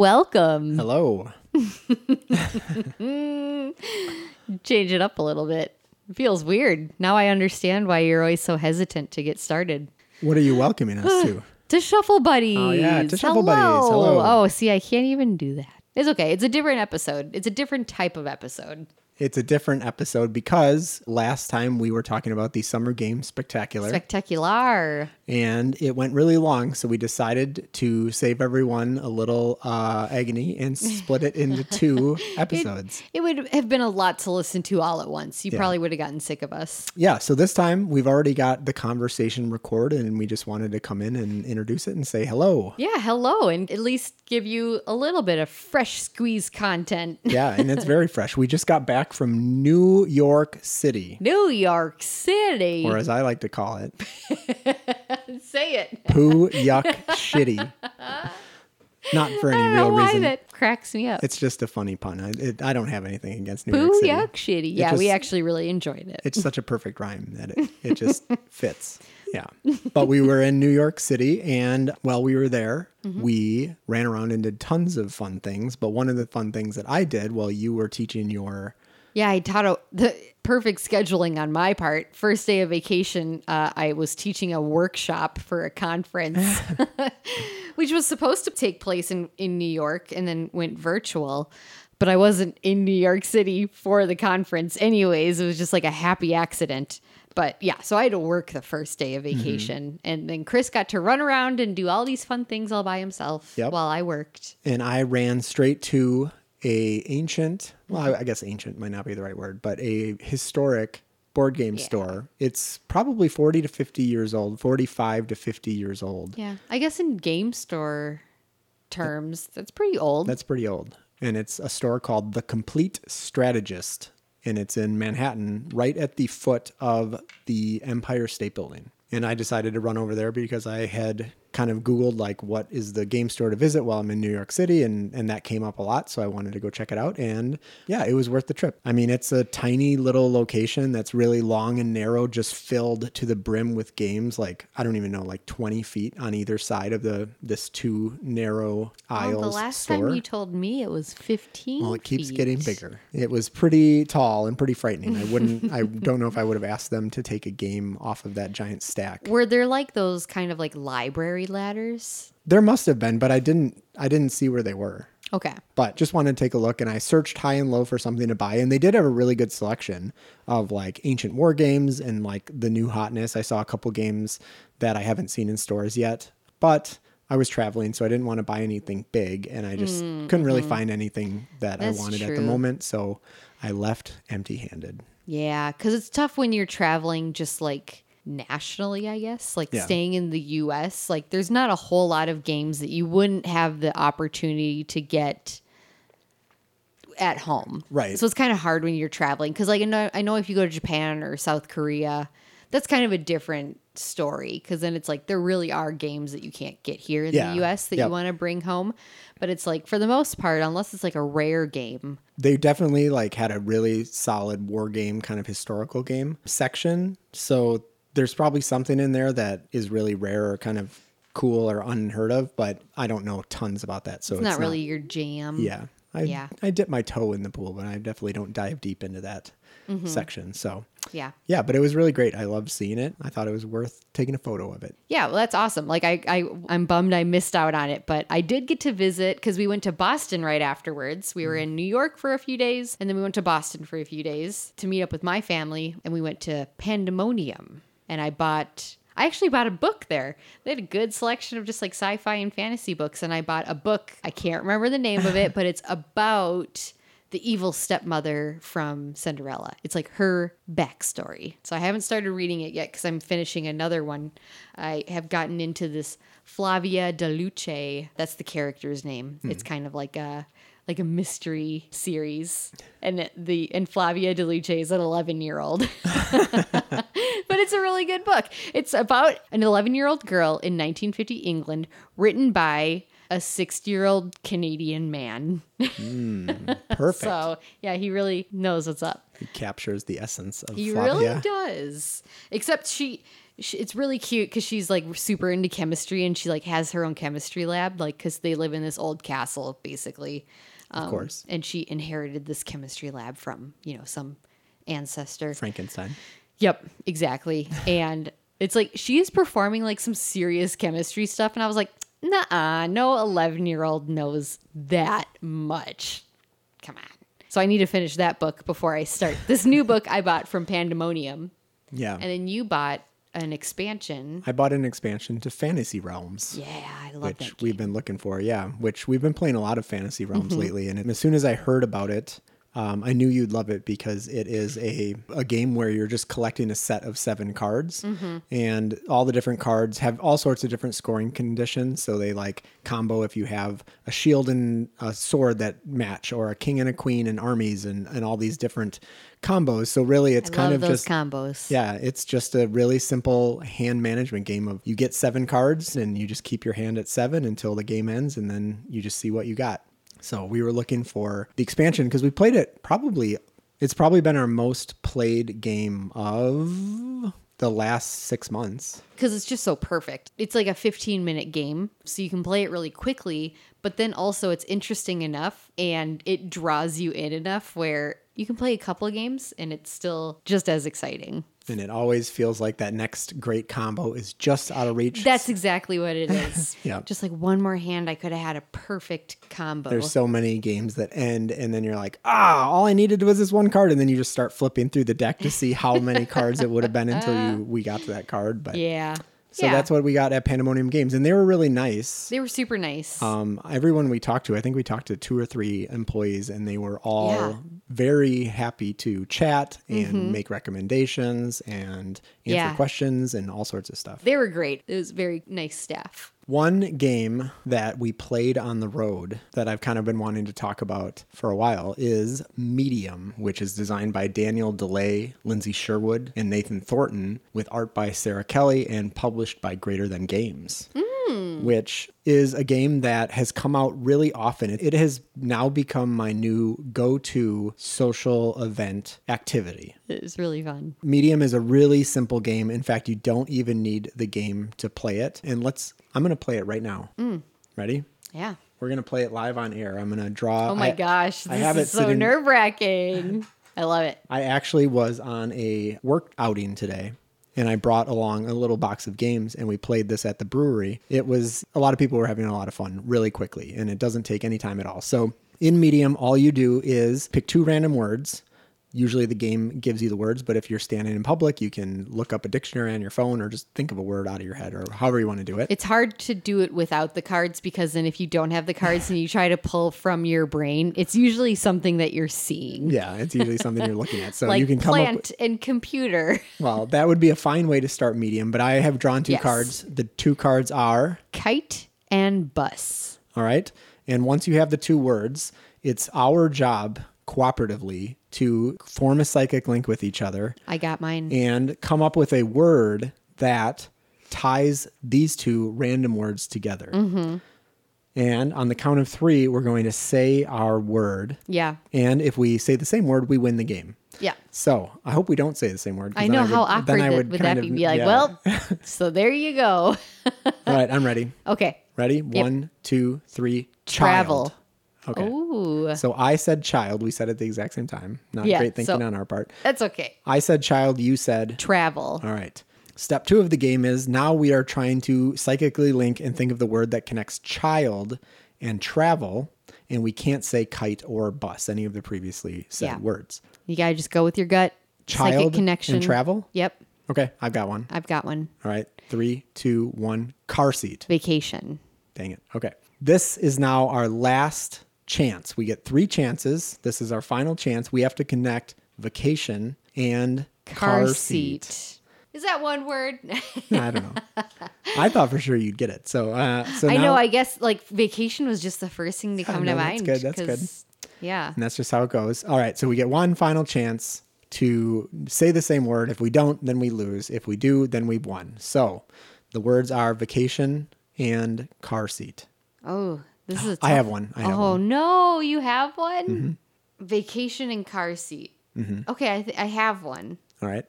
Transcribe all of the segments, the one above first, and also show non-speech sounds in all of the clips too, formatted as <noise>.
welcome. Hello. <laughs> Change it up a little bit. It feels weird. Now I understand why you're always so hesitant to get started. What are you welcoming us to? <sighs> To Shuffle Buddies. Oh, yeah, to Shuffle Buddies. Hello. Oh, see, I can't even do that. It's okay. It's a different episode. It's a different type of episode. It's a different episode because last time we were talking about the Summer Game Spectacular Spectacular. and it went really long. So we decided to save everyone a little uh, agony and <laughs> split it into two episodes. It would have been a lot to listen to all at once. You probably would have gotten sick of us. Yeah, so this time we've already got the conversation recorded and we just wanted to come in and introduce it and say hello. Yeah, hello, and at least give you a little bit of fresh squeeze content. Yeah, and it's very <laughs> fresh. We just got back from New York City, New York City. or as I like to call it, <laughs> Say it. poo yuck shitty. <laughs> Not for any I don't know real reason. that cracks me up. It's just a funny pun. I, it, I don't have anything against New Boo York City. yuck shitty. Yeah, we actually really enjoyed it. It's such a perfect rhyme that it, it <laughs> just fits. Yeah. But we were in New York City, and while we were there, Mm-hmm. we ran around and did tons of fun things. But one of the fun things that I did while you were teaching your Yeah, I taught a, the perfect scheduling on my part. First day of vacation, uh, I was teaching a workshop for a conference, <laughs> which was supposed to take place in, in New York and then went virtual. But I wasn't in New York City for the conference, anyways. It was just like a happy accident. But yeah, so I had to work the first day of Mm-hmm. vacation. And then Chris got to run around and do all these fun things all by himself Yep. while I worked. and I ran straight to a ancient, well, I guess ancient might not be the right word, but a historic board game store. It's probably 40 to 50 years old, 45 to 50 years old. Yeah. I guess in game store terms, that's pretty old. That's pretty old. And it's a store called The Complete Strategist. And it's in Manhattan, right at the foot of the Empire State Building. And I decided to run over there because I had kind of Googled, like, what is the game store to visit while I'm in New York City? And, and that came up a lot. So I wanted to go check it out. And yeah, it was worth the trip. I mean, it's a tiny little location that's really long and narrow, just filled to the brim with games. Like, I don't even know, like 20 feet on either side of the this two narrow aisles. Well, the last store. time you told me it was 15. Well, it keeps feet. getting bigger. It was pretty tall and pretty frightening. I wouldn't. <laughs> I don't know if I would have asked them to take a game off of that giant stack. Were there like those kind of like library ladders? There must have been, but I didn't. I didn't see where they were. Okay. But just wanted to take a look, and I searched high and low for something to buy, and they did have a really good selection of like ancient war games and like the new hotness. I saw a couple games that I haven't seen in stores yet, but. I was traveling, so I didn't want to buy anything big, and I just couldn't really find anything that Mm, That's I wanted at the moment. So I left empty handed. Yeah, because it's tough when you're traveling just like nationally, I guess, like Yeah. staying in the US. Like, there's not a whole lot of games that you wouldn't have the opportunity to get at home. Right. So it's kind of hard when you're traveling because, like, I know, I know if you go to Japan or South Korea, that's kind of a different story because then it's like there really are games that you can't get here in Yeah. the US that Yep. you want to bring home. But it's like, for the most part, unless it's like a rare game, they definitely like had a really solid war game kind of historical game section so there's probably something in there that is really rare or kind of cool or unheard of but i don't know tons about that so it's, not really your jam. yeah I, Yeah. I dip my toe in the pool but i definitely don't dive deep into that Mm-hmm. section so Yeah. yeah but it was really great i loved seeing it i thought it was worth taking a photo of it Yeah, well, that's awesome. Like I, I, I'm bummed I missed out on it, but I did get to visit because we went to Boston right afterwards. We were in New York for a few days, and then we went to Boston for a few days to meet up with my family, and we went to Pandemonium, and I bought. I actually bought a book there. They had a good selection of just like sci-fi and fantasy books, and I bought a book. I can't remember the name of it, but it's about the evil stepmother from Cinderella. It's like her backstory. So I haven't started reading it yet because I'm finishing another one. I have gotten into this Flavia De Luce. That's the character's name. Hmm. It's kind of like a like a mystery series, and the and Flavia De Luce is an 11 year old. <laughs> but it's a really good book. It's about an 11 year old girl in 1950 England, written by a 60 year old Canadian man. Hmm, <laughs> perfect So yeah, he really knows what's up. he captures the essence of He Flavia. really does. Except she sh it's really cute because she's like super into chemistry and she like has her own chemistry lab, like because they live in this old castle basically. Um, Of course. And she inherited this chemistry lab from you know some ancestor. Frankenstein. Yep, exactly. and it's like she is performing like some serious chemistry stuff, and I was like, nah, no 11 year old knows that much. Come on. So I need to finish that book before I start this new book I bought from Pandemonium. Yeah. And then you bought an expansion. I bought an expansion to Fantasy Realms. Yeah, I love which we've been looking for. Yeah, which we've been playing a lot of Fantasy Realms Mm-hmm. lately. And as soon as I heard about it, um, I knew you'd love it because it is a, a game where you're just collecting a set of seven cards, Mm-hmm. and all the different cards have all sorts of different scoring conditions. So they like combo if you have a shield and a sword that match, or a king and a queen and armies, and, and all these different combos. So really, it's I kind of those just combos. yeah, it's just a really simple hand management game of you get seven cards and you just keep your hand at seven until the game ends and then you just see what you got. So we were looking for the expansion because we played it probably it's probably been our most played game of the last six months. because it's just so perfect. It's like a 15 minute game, so you can play it really quickly, but then also it's interesting enough and it draws you in enough where you can play a couple of games and it's still just as exciting. And it always feels like that next great combo is just out of reach. That's exactly what it <laughs> is. Yeah. Just like one more hand, I could have had a perfect combo. There's so many games that end, and then you're like, ah, all I needed was this one card, and then you just start flipping through the deck to see how many cards it would have been until <laughs> you we got to that card. But yeah. So yeah. that's what we got at Pandemonium Games, and they were really nice. They were super nice. Um, everyone we talked to, I think we talked to two or three employees, and they were all Yeah. very happy to chat and make recommendations and answer Mm-hmm. Yeah. questions and all sorts of stuff. they were great. It was very nice staff. One game that we played on the road that I've kind of been wanting to talk about for a while is Medium, which is designed by Daniel DeLay, Lindsay Sherwood, and Nathan Thornton, with art by Sarah Kelly and published by Greater Than Games. Hmm. Which is a game that has come out really often. It has now become my new go to social event activity. It's really fun. Medium is a really simple game. In fact, you don't even need the game to play it. And let's, I'm going to play it right now. Mm. Ready? Yeah. We're going to play it live on air. I'm going to draw. Oh my I- gosh. I This have is it so nerve wracking. I love it. I actually was on a work outing today and I brought along a little box of games and we played this at the brewery. It was a lot of people were having a lot of fun really quickly and it doesn't take any time at all. So in Medium, all you do is pick two random words. Usually the game gives you the words, but if you're standing in public, you can look up a dictionary on your phone or just think of a word out of your head or however you want to do it. It's hard to do it without the cards because then if you don't have the cards and you try to pull from your brain, it's usually something that you're seeing. yeah, it's usually something you're looking at. So <laughs> like you can come up plant and computer. <laughs> Well, that would be a fine way to start medium, but I have drawn two Yes. cards. The two cards are Kite and bus. All right. And once you have the two words, it's our job cooperatively to form a psychic link with each other I got mine. and come up with a word that ties these two random words together. Mm-hmm. And on the count of three, we're going to say our word. yeah. And if we say the same word, we win the game. Yeah. So I hope we don't say the same word. I then know would- how then awkward I that would, that of- be. Be like, yeah. well, <laughs> so there you go. All right, I'm ready. <laughs> Okay. Ready? One, two, three. Travel. Okay. Ooh, So I said child. We said it at the exact same time. Not Yeah, great thinking so- on our part. that's okay. I said child. You said. Travel. All right. Step two of the game is now we are trying to psychically link and think of the word that connects child and travel. And we can't say kite or bus, any of the previously said Yeah. words. You gotta just go with your gut. Child Psychic and connection. travel? Yep. Okay, I've got one. I've got one. All right. Three, two, one. Car seat. Vacation. Dang it. Okay. This is now our last chance. We get three chances. This is our final chance. We have to connect vacation and Car, seat. Is that one word? <laughs> I don't know. I thought for sure you'd get it. So, uh, so I now, know. I guess like vacation was just the first thing to come know, to that's mind. good, that's good. Yeah. and that's just how it goes. All right. So we get one final chance to say the same word. If we don't, then we lose. If we do, then we've won. So the words are vacation and car seat. Oh, this is. A I tough- have one. I have oh one. Mm-hmm. no, you have one. Vacation and car seat. Okay, I, th- I have one. All right.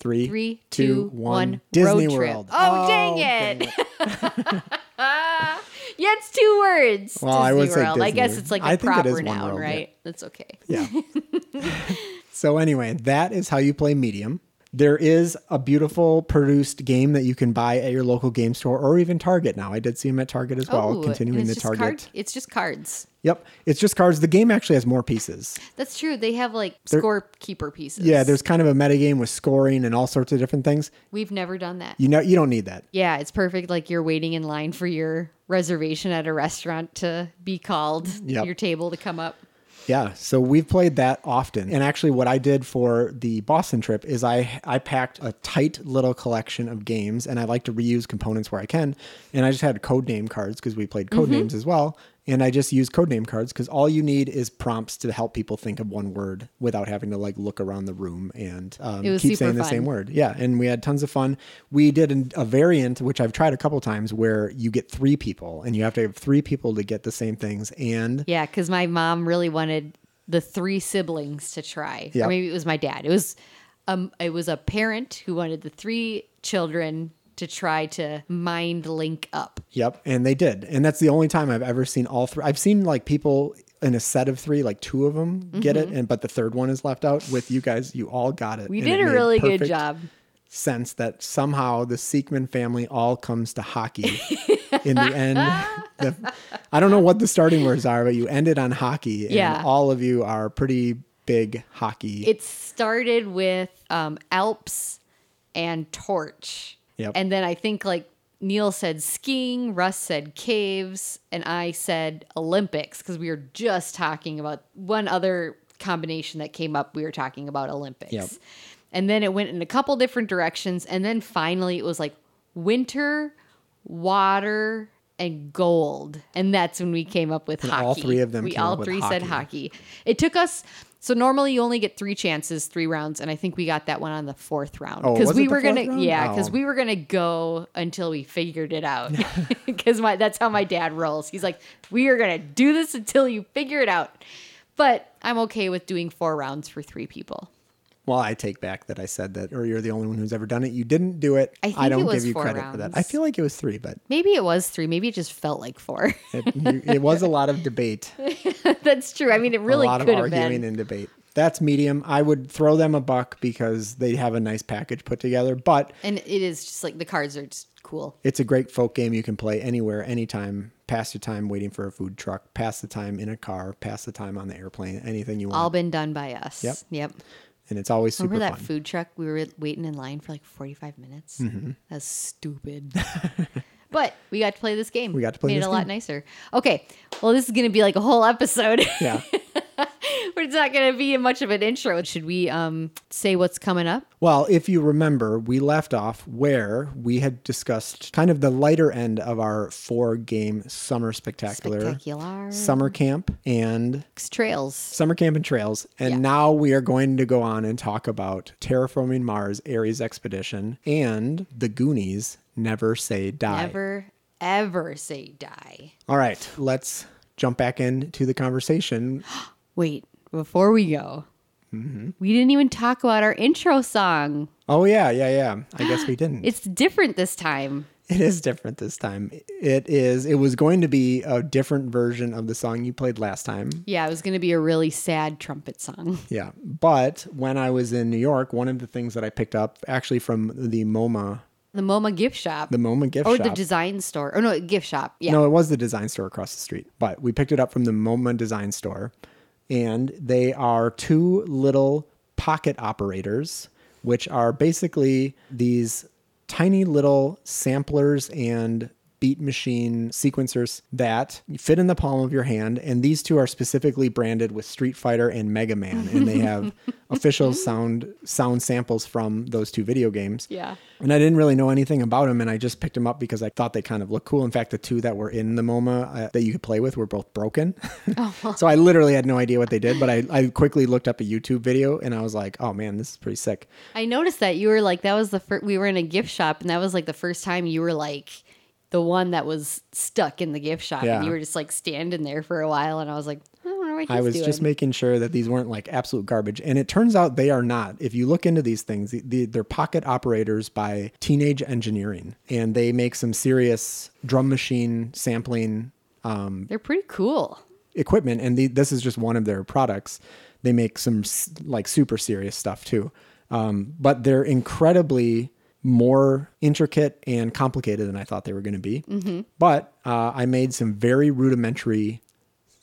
Three, Three, two, two, one. one. Disney road trip. World. Oh, dang it. <laughs> Yeah, it's two words. Well, I would say World. I guess it's like a I it proper noun, world, yeah. right? That's okay. Yeah. <laughs> so anyway, that is how you play medium. There is a beautiful produced game that you can buy at your local game store or even Target now. I did see them at Target as well, Oh, continuing the Target. card- it's just cards. Yep. It's just cards. The game actually has more pieces. That's true. They have like scorekeeper pieces. Yeah, there's kind of a metagame with scoring and all sorts of different things. We've never done that. You know you don't need that. Yeah, it's perfect. Like you're waiting in line for your reservation at a restaurant to be called, Yep. your table to come up. Yeah, so we've played that often. And actually what I did for the Boston trip is I I packed a tight little collection of games and I like to reuse components where I can. And I just had code name cards because we played Mm-hmm. Codenames as well. And I just use code name cards because all you need is prompts to help people think of one word without having to like look around the room and um, keep saying the same word. Yeah, and we had tons of fun. We did an, a variant which I've tried a couple times where you get three people and you have to have three people to get the same things. And Yeah, because my mom really wanted the three siblings to try. Yep. Or maybe it was my dad. It was um it was a parent who wanted the three children to try to mind link up. Yep, and they did, and that's the only time I've ever seen all three. I've seen like people in a set of three, like two of them get it, and but the third one is left out. With you guys, you all got it. Mm-hmm. We and did it a really good job. Sense that somehow the Seekman family all comes to hockey <laughs> in the end. The, I don't know what the starting words are, but you ended on hockey, and Yeah. all of you are pretty big hockey. It started with um, Alps and Torch. Yep. And then I think like Neil said skiing, Russ said caves, and I said Olympics because we were just talking about one other combination that came up. We were talking about Olympics. Yep. And then it went in a couple different directions. And then finally it was like winter, water, and gold. And that's when we came up with And hockey. all three of them We came all up with three said hockey. It took us so normally you only get three chances, three rounds, and I think we got that one on the fourth round Oh, we were gonna round? yeah because Oh. we were gonna go until we figured it out <laughs> <laughs> because my that's how my dad rolls. He's like, we are gonna do this until you figure it out. But I'm okay with doing four rounds for three people. Well, I take back that I said that, or you're the only one who's ever done it. You didn't do it. I think it don't was give you four credit for that. I feel like it was three, but Maybe it was three. Maybe it just felt like four. <laughs> It, you- it was a lot of debate, <laughs> that's true. I mean, it really a lot of could have arguing been. and debate. That's medium. I would throw them a buck because they have a nice package put together, but And it is just like the cards are just cool. it's a great folk game you can play anywhere, anytime. Pass your time waiting for a food truck, pass the time in a car, pass the time on the airplane, anything you want. All been done by us. Yep. Yep. And it's always super Remember that fun. food truck? We were waiting in line for like 45 minutes. Mm-hmm. That's stupid. <laughs> but we got to play this game. We got to play Made this it a lot nicer. Okay. Well, this is going to be like a whole episode. Yeah. <laughs> <laughs> It's not going to be much of an intro. Should we um say what's coming up? Well, if you remember, we left off where we had discussed kind of the lighter end of our four game summer spectacular, Spectacular. summer camp and Trails. summer camp and trails. And Yeah. now we are going to go on and talk about Terraforming Mars Ares Expedition and the Goonies Never Say Die. Never, ever say die. All right, let's jump back into the conversation. <gasps> Wait, before we go, Mm-hmm. we didn't even talk about our intro song. Oh, yeah, yeah, yeah. I guess we <gasps> didn't. It's different this time. It is different this time. It is. It was going to be a different version of the song you played last time. Yeah, it was going to be a really sad trumpet song. <laughs> Yeah. But when I was in New York, one of the things that I picked up actually from the MoMA, The MoMA gift shop. the MoMA gift or shop. Or the design store. Oh, no, gift shop. Yeah. No, it was the design store across the street, but we picked it up from the MoMA design store. And they are two little pocket operators, which are basically these tiny little samplers and beat machine sequencers that fit in the palm of your hand. And these two are specifically branded with Street Fighter and Mega Man. And they have <laughs> official sound sound samples from those two video games. Yeah. And I didn't really know anything about them, and I just picked them up because I thought they kind of looked cool. In fact, the two that were in the MoMA uh, that you could play with were both broken. <laughs> <laughs> so I literally had no idea what they did, but I, I quickly looked up a YouTube video and I was like, oh man, this is pretty sick. I noticed that you were like, that was the first, we were in a gift shop, and that was like the first time you were like the one that was stuck in the gift shop. Yeah. And you were just like standing there for a while, and I was like, I don't know what I was doing. just making sure that these weren't like absolute garbage. And it turns out they are not. If you look into these things, the, the, they're pocket operators by Teenage Engineering, and they make some serious drum machine sampling They're pretty cool. equipment. And the, this is just one of their products. They make some s- like super serious stuff too. Um, but they're incredibly more intricate and complicated than I thought they were going to be. But uh, I made some very rudimentary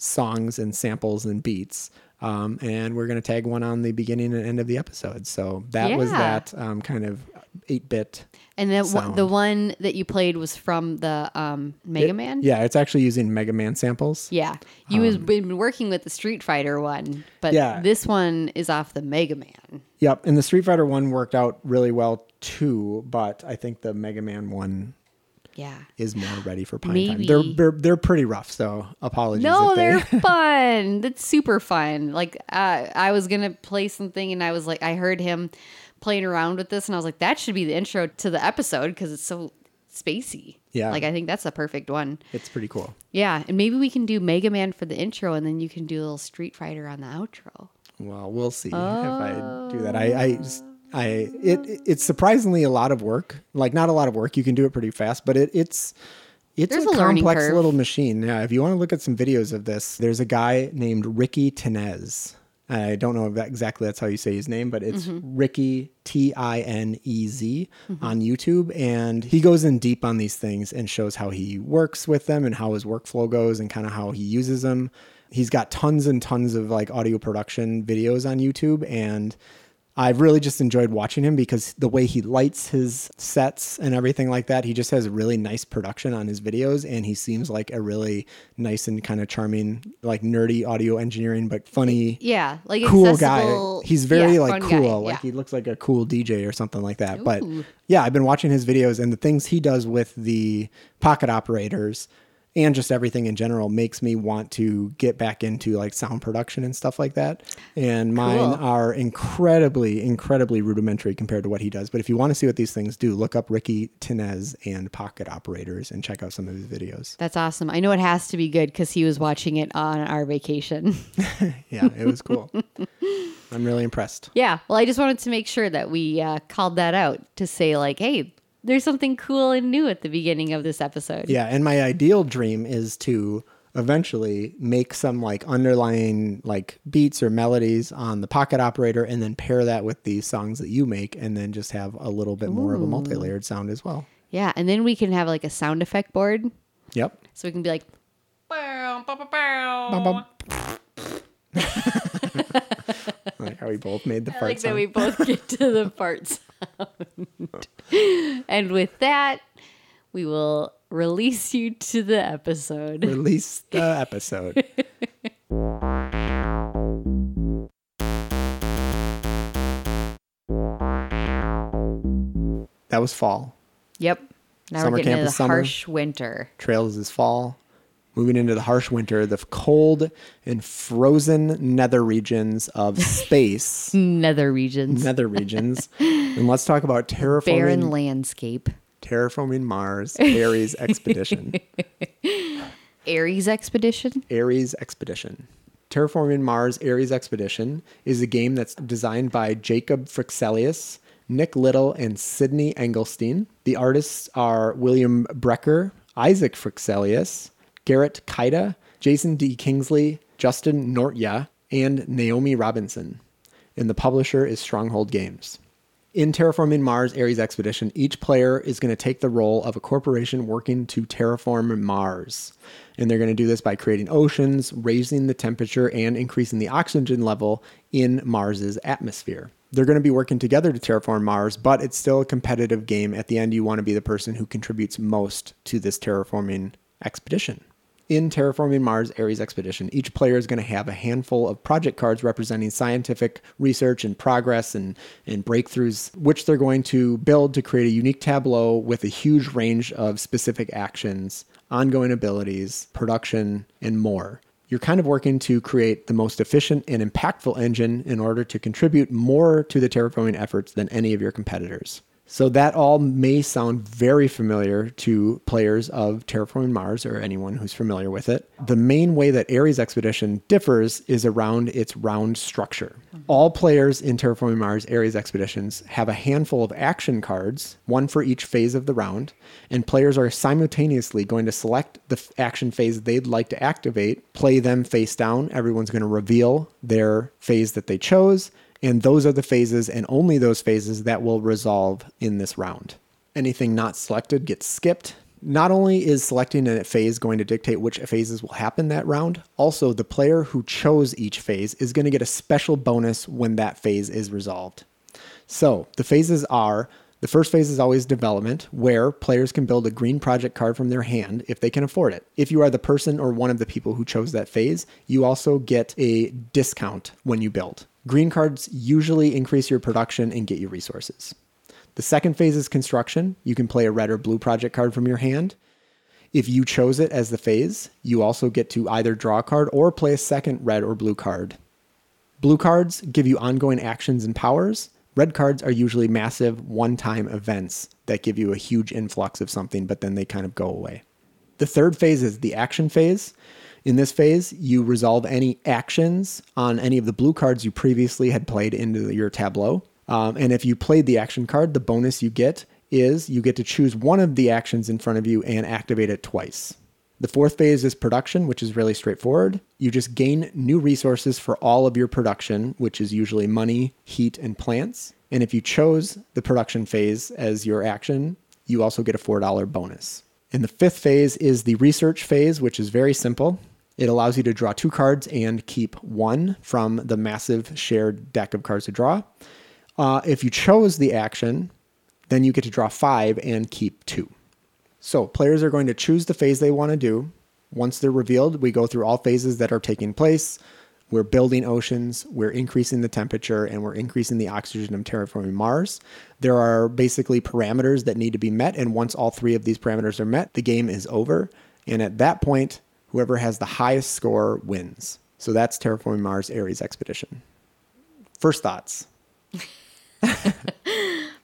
songs and samples and beats. Um, and we're going to tag one on the beginning and end of the episode. So that was that um, kind of 8 bit. And then one, Sound. the one that you played was from the um, Mega Man. Yeah, it's actually using Mega Man samples. Yeah, you was been working with the Street Fighter one, but Um, Yeah. this one is off the Mega Man. Yep. And the Street Fighter one worked out really well too, but I think the Mega Man one Yeah. is more ready for prime Maybe- time. They're, they're they're pretty rough, so apologies. No, they, they're <laughs> fun. That's super fun. Like uh, I was gonna play something, and I was like, I heard him playing around with this, and I was like, that should be the intro to the episode because it's so spacey. Yeah. Like I think that's a perfect one. it's pretty cool. Yeah, and maybe we can do Mega Man for the intro, and then you can do a little Street Fighter on the outro. Well, we'll see if I do that. I, I, I, it, it's surprisingly a lot of work. Like not a lot of work. You can do it pretty fast, but it, it's, it's There's a, a complex curve. little machine. Yeah. If you want to look at some videos of this, there's a guy named Ricky Tinez. I don't know if that exactly that's how you say his name, but it's Mm-hmm. Ricky T I N E Z on YouTube, and he goes in deep on these things and shows how he works with them and how his workflow goes and kind of how he uses them. He's got tons and tons of like audio production videos on YouTube, and I've really just enjoyed watching him because the way he lights his sets and everything like that, he just has really nice production on his videos and he seems like a really nice and kind of charming, like nerdy audio engineering, but funny, Yeah, like cool guy. He's very yeah, like cool. guy, Like yeah. he looks like a cool DJ or something like that. But yeah, I've been watching his videos and the things he does with the pocket operators and just everything in general makes me want to get back into like sound production and stuff like that. And mine Cool. are incredibly, incredibly rudimentary compared to what he does. But if you want to see what these things do, look up Ricky Tinez and pocket operators and check out some of his videos. That's awesome. I know it has to be good because he was watching it on our vacation. <laughs> <laughs> Yeah, it was cool. I'm really impressed. yeah. Well, I just wanted to make sure that we uh, called that out to say, like, hey, there's something cool and new at the beginning of this episode. Yeah, and my ideal dream is to eventually make some like underlying like beats or melodies on the pocket operator and then pair that with the songs that you make and then just have a little bit more of a multi-layered sound as well. Yeah. And then we can have like a sound effect board. Yep. So we can be like, Bum, bum. like how we both made the parts. I fart like that we both get to the <laughs> fart sound. and with that, we will release you to the episode. Release the episode. <laughs> that was fall. Yep. Now Summer we're getting camp into the summer. harsh winter. Trails is fall. Moving into the harsh winter, the cold and frozen nether regions of <laughs> space. Nether regions. nether regions. <laughs> And let's talk about Barren terraforming, landscape. terraforming Mars <laughs> Ares expedition. Ares expedition. Ares Expedition. Terraforming Mars Ares Expedition is a game that's designed by Jacob Fryxelius, Nick Little, and Sydney Engelstein. The artists are William Brecker, Isaac Fryxelius, Garrett Kaida, Jason D. Kingsley, Justin Nortya, and Naomi Robinson. And the publisher is Stronghold Games. In Terraforming Mars Ares Expedition, each player is going to take the role of a corporation working to terraform Mars. And they're going to do this by creating oceans, raising the temperature, and increasing the oxygen level in Mars's atmosphere. They're going to be working together to terraform Mars, but it's still a competitive game. At the end, you want to be the person who contributes most to this terraforming expedition. In Terraforming Mars Ares Expedition, each player is going to have a handful of project cards representing scientific research and progress and, and breakthroughs, which they're going to build to create a unique tableau with a huge range of specific actions, ongoing abilities, production, and more. You're kind of working to create the most efficient and impactful engine in order to contribute more to the terraforming efforts than any of your competitors. So that all may sound very familiar to players of Terraforming Mars or anyone who's familiar with it. The main way that Ares Expedition differs is around its round structure. Hmm. All players in Terraforming Mars Ares Expeditions have a handful of action cards, one for each phase of the round, and players are simultaneously going to select the action phase they'd like to activate, play them face down. Everyone's going to reveal their phase that they chose and those are the phases and only those phases that will resolve in this round. Anything not selected gets skipped. Not only is selecting a phase going to dictate which phases will happen that round, also the player who chose each phase is going to get a special bonus when that phase is resolved. So the phases are the first phase is always development, where players can build a green project card from their hand if they can afford it. If you are the person or one of the people who chose that phase, you also get a discount when you build. Green cards usually increase your production and get you resources. The second phase is construction. You can play a red or blue project card from your hand. If you chose it as the phase, you also get to either draw a card or play a second red or blue card. Blue cards give you ongoing actions and powers. Red cards are usually massive one time events that give you a huge influx of something, but then they kind of go away. The third phase is the action phase. In this phase, you resolve any actions on any of the blue cards you previously had played into your tableau. Um, and if you played the action card, the bonus you get is you get to choose one of the actions in front of you and activate it twice. The fourth phase is production, which is really straightforward. You just gain new resources for all of your production, which is usually money, heat, and plants. And if you chose the production phase as your action, you also get a $4 bonus. And the fifth phase is the research phase, which is very simple. It allows you to draw two cards and keep one from the massive shared deck of cards to draw. Uh, if you chose the action, then you get to draw five and keep two. So players are going to choose the phase they want to do. Once they're revealed, we go through all phases that are taking place. We're building oceans, we're increasing the temperature, and we're increasing the oxygen of terraforming Mars. There are basically parameters that need to be met, and once all three of these parameters are met, the game is over. And at that point, whoever has the highest score wins. So that's Terraforming Mars Ares Expedition. First thoughts. <laughs>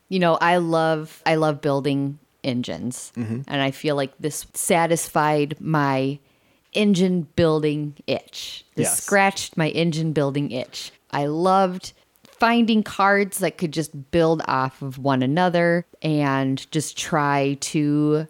you know, I love I love building engines. Mm-hmm. And I feel like this satisfied my engine building itch. This Yes. scratched my engine building itch. I loved finding cards that could just build off of one another and just try to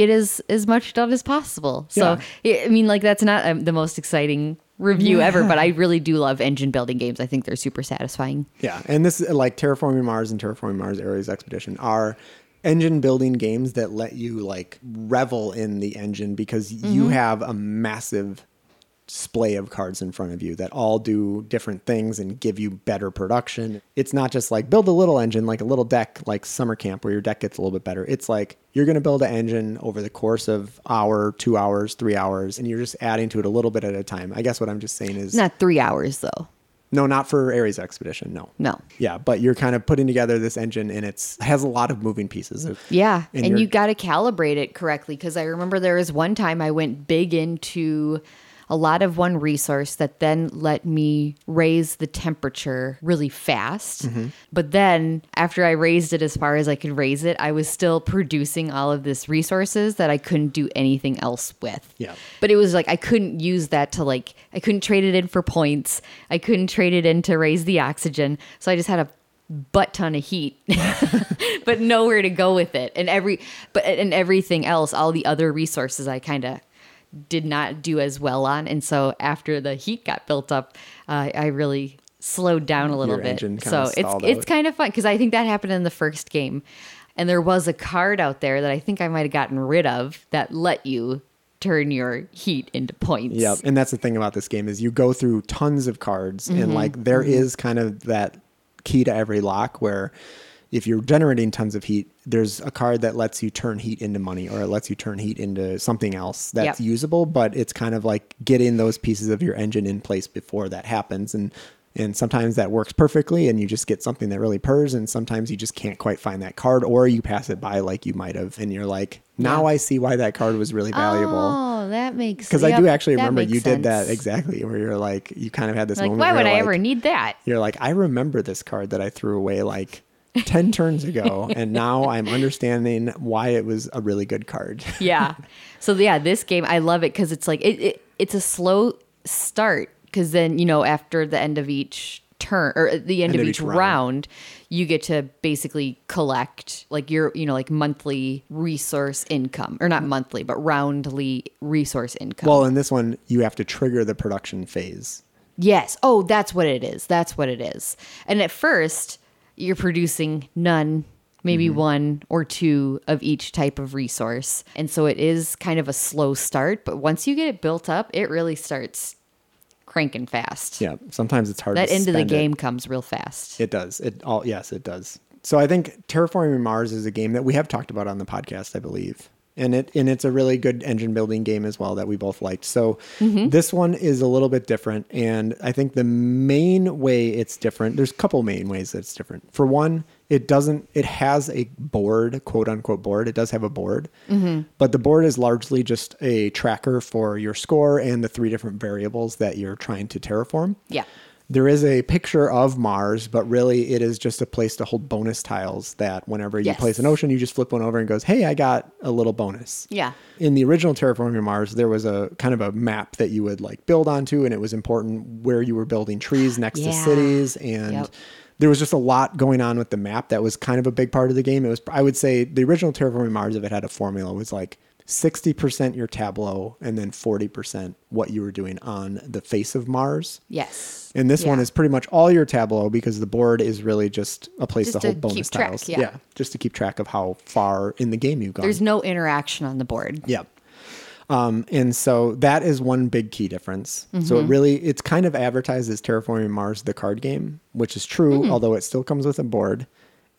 get as as much done as possible. So I I mean like that's not um, the most exciting review ever, but I really do love engine building games. I think they're super satisfying. Yeah, and this like Terraforming Mars and Terraforming Mars Ares Expedition are engine building games that let you like revel in the engine because you have a massive splay of cards in front of you that all do different things and give you better production. It's not just like build a little engine like a little deck like summer camp where your deck gets a little bit better. It's like you're going to build an engine over the course of hour, 2 hours, 3 hours and you're just adding to it a little bit at a time. I guess what I'm just saying is Not 3 hours though. no, not for Ares Expedition, no. No. Yeah, but you're kind of putting together this engine and it's has a lot of moving pieces. Of, Yeah, And and, you got to calibrate it correctly because I remember there was one time I went big into a lot of one resource that then let me raise the temperature really fast. Mm-hmm. But then after I raised it as far as I could raise it, I was still producing all of this resources that I couldn't do anything else with. Yeah. But it was like I couldn't use that to like I couldn't trade it in for points. I couldn't trade it in to raise the oxygen. So I just had a butt ton of heat <laughs> but nowhere to go with it and every but and everything else all the other resources i kind of did not do as well on. And so after the heat got built up uh, i really slowed down a little Your bit. so it's stalled it's kind of fun because i think that happened in the first game. And there was a card out there that i think i might have gotten rid of that let you turn your heat into points. Yep. And that's the thing about this game is you go through tons of cards Mm-hmm. and like there is kind of that key to every lock where if you're generating tons of heat, there's a card that lets you turn heat into money or it lets you turn heat into something else that's Yep. usable, but it's kind of like getting those pieces of your engine in place before that happens and and sometimes that works perfectly and you just get something that really purrs and sometimes you just can't quite find that card or you pass it by like you might have and you're like now Yeah. I see why that card was really valuable oh that makes sense. because I do actually remember you did that exactly where you're like you kind of had this like moment why would i you're ever need that you're like I remember this card that I threw away like 10 turns ago, <laughs> and now I'm understanding why it was a really good card. <laughs> yeah. So yeah, this game I love it because it's like it, it it's a slow start because then you know after the end of each turn or the end, of, each, round. round. you get to basically collect like your you know like monthly resource income or not monthly but roundly resource income. Well, in this one, you have to trigger the production phase. Yes. Oh, that's what it is. That's what it is. And at first, you're producing none, maybe mm-hmm. one or two of each type of resource. And so it is kind of a slow start, but once you get it built up, it really starts cranking fast. Yeah, sometimes it's hard That end of the spend it. game comes real fast. It does. It all yes, it does. So I think Terraforming Mars is a game that we have talked about on the podcast, I believe. And it and it's a really good engine building game as well that we both liked. So mm-hmm. this one is a little bit different and I think the main way it's different, there's a couple main ways that it's different. For one, it doesn't it has a board, quote unquote board. It does have a board. Mm-hmm. But the board is largely just a tracker for your score and the three different variables that you're trying to terraform. Yeah. There is a picture of Mars, but really it is just a place to hold bonus tiles that whenever you Yes. place an ocean, you just flip one over and goes, hey, I got a little bonus. Yeah. In the original Terraforming Mars, there was a kind of a map that you would like build onto, and it was important where you were building trees <gasps> next to cities. And Yep. there was just a lot going on with the map that was kind of a big part of the game. It was, I would say, the original Terraforming Mars, if it had a formula, was like 60% your Tableau and then 40% what you were doing on the face of Mars. Yes. And this one is pretty much all your Tableau because the board is really just a place Just to hold to bonus track, tiles. yeah. just to keep track of how far in the game you've gone. There's no interaction on the board. Yep. Um, and so that is one big key difference. So Mm-hmm. it really, it's kind of advertised as Terraforming Mars, the card game, which is true, Mm-hmm. although it still comes with a board.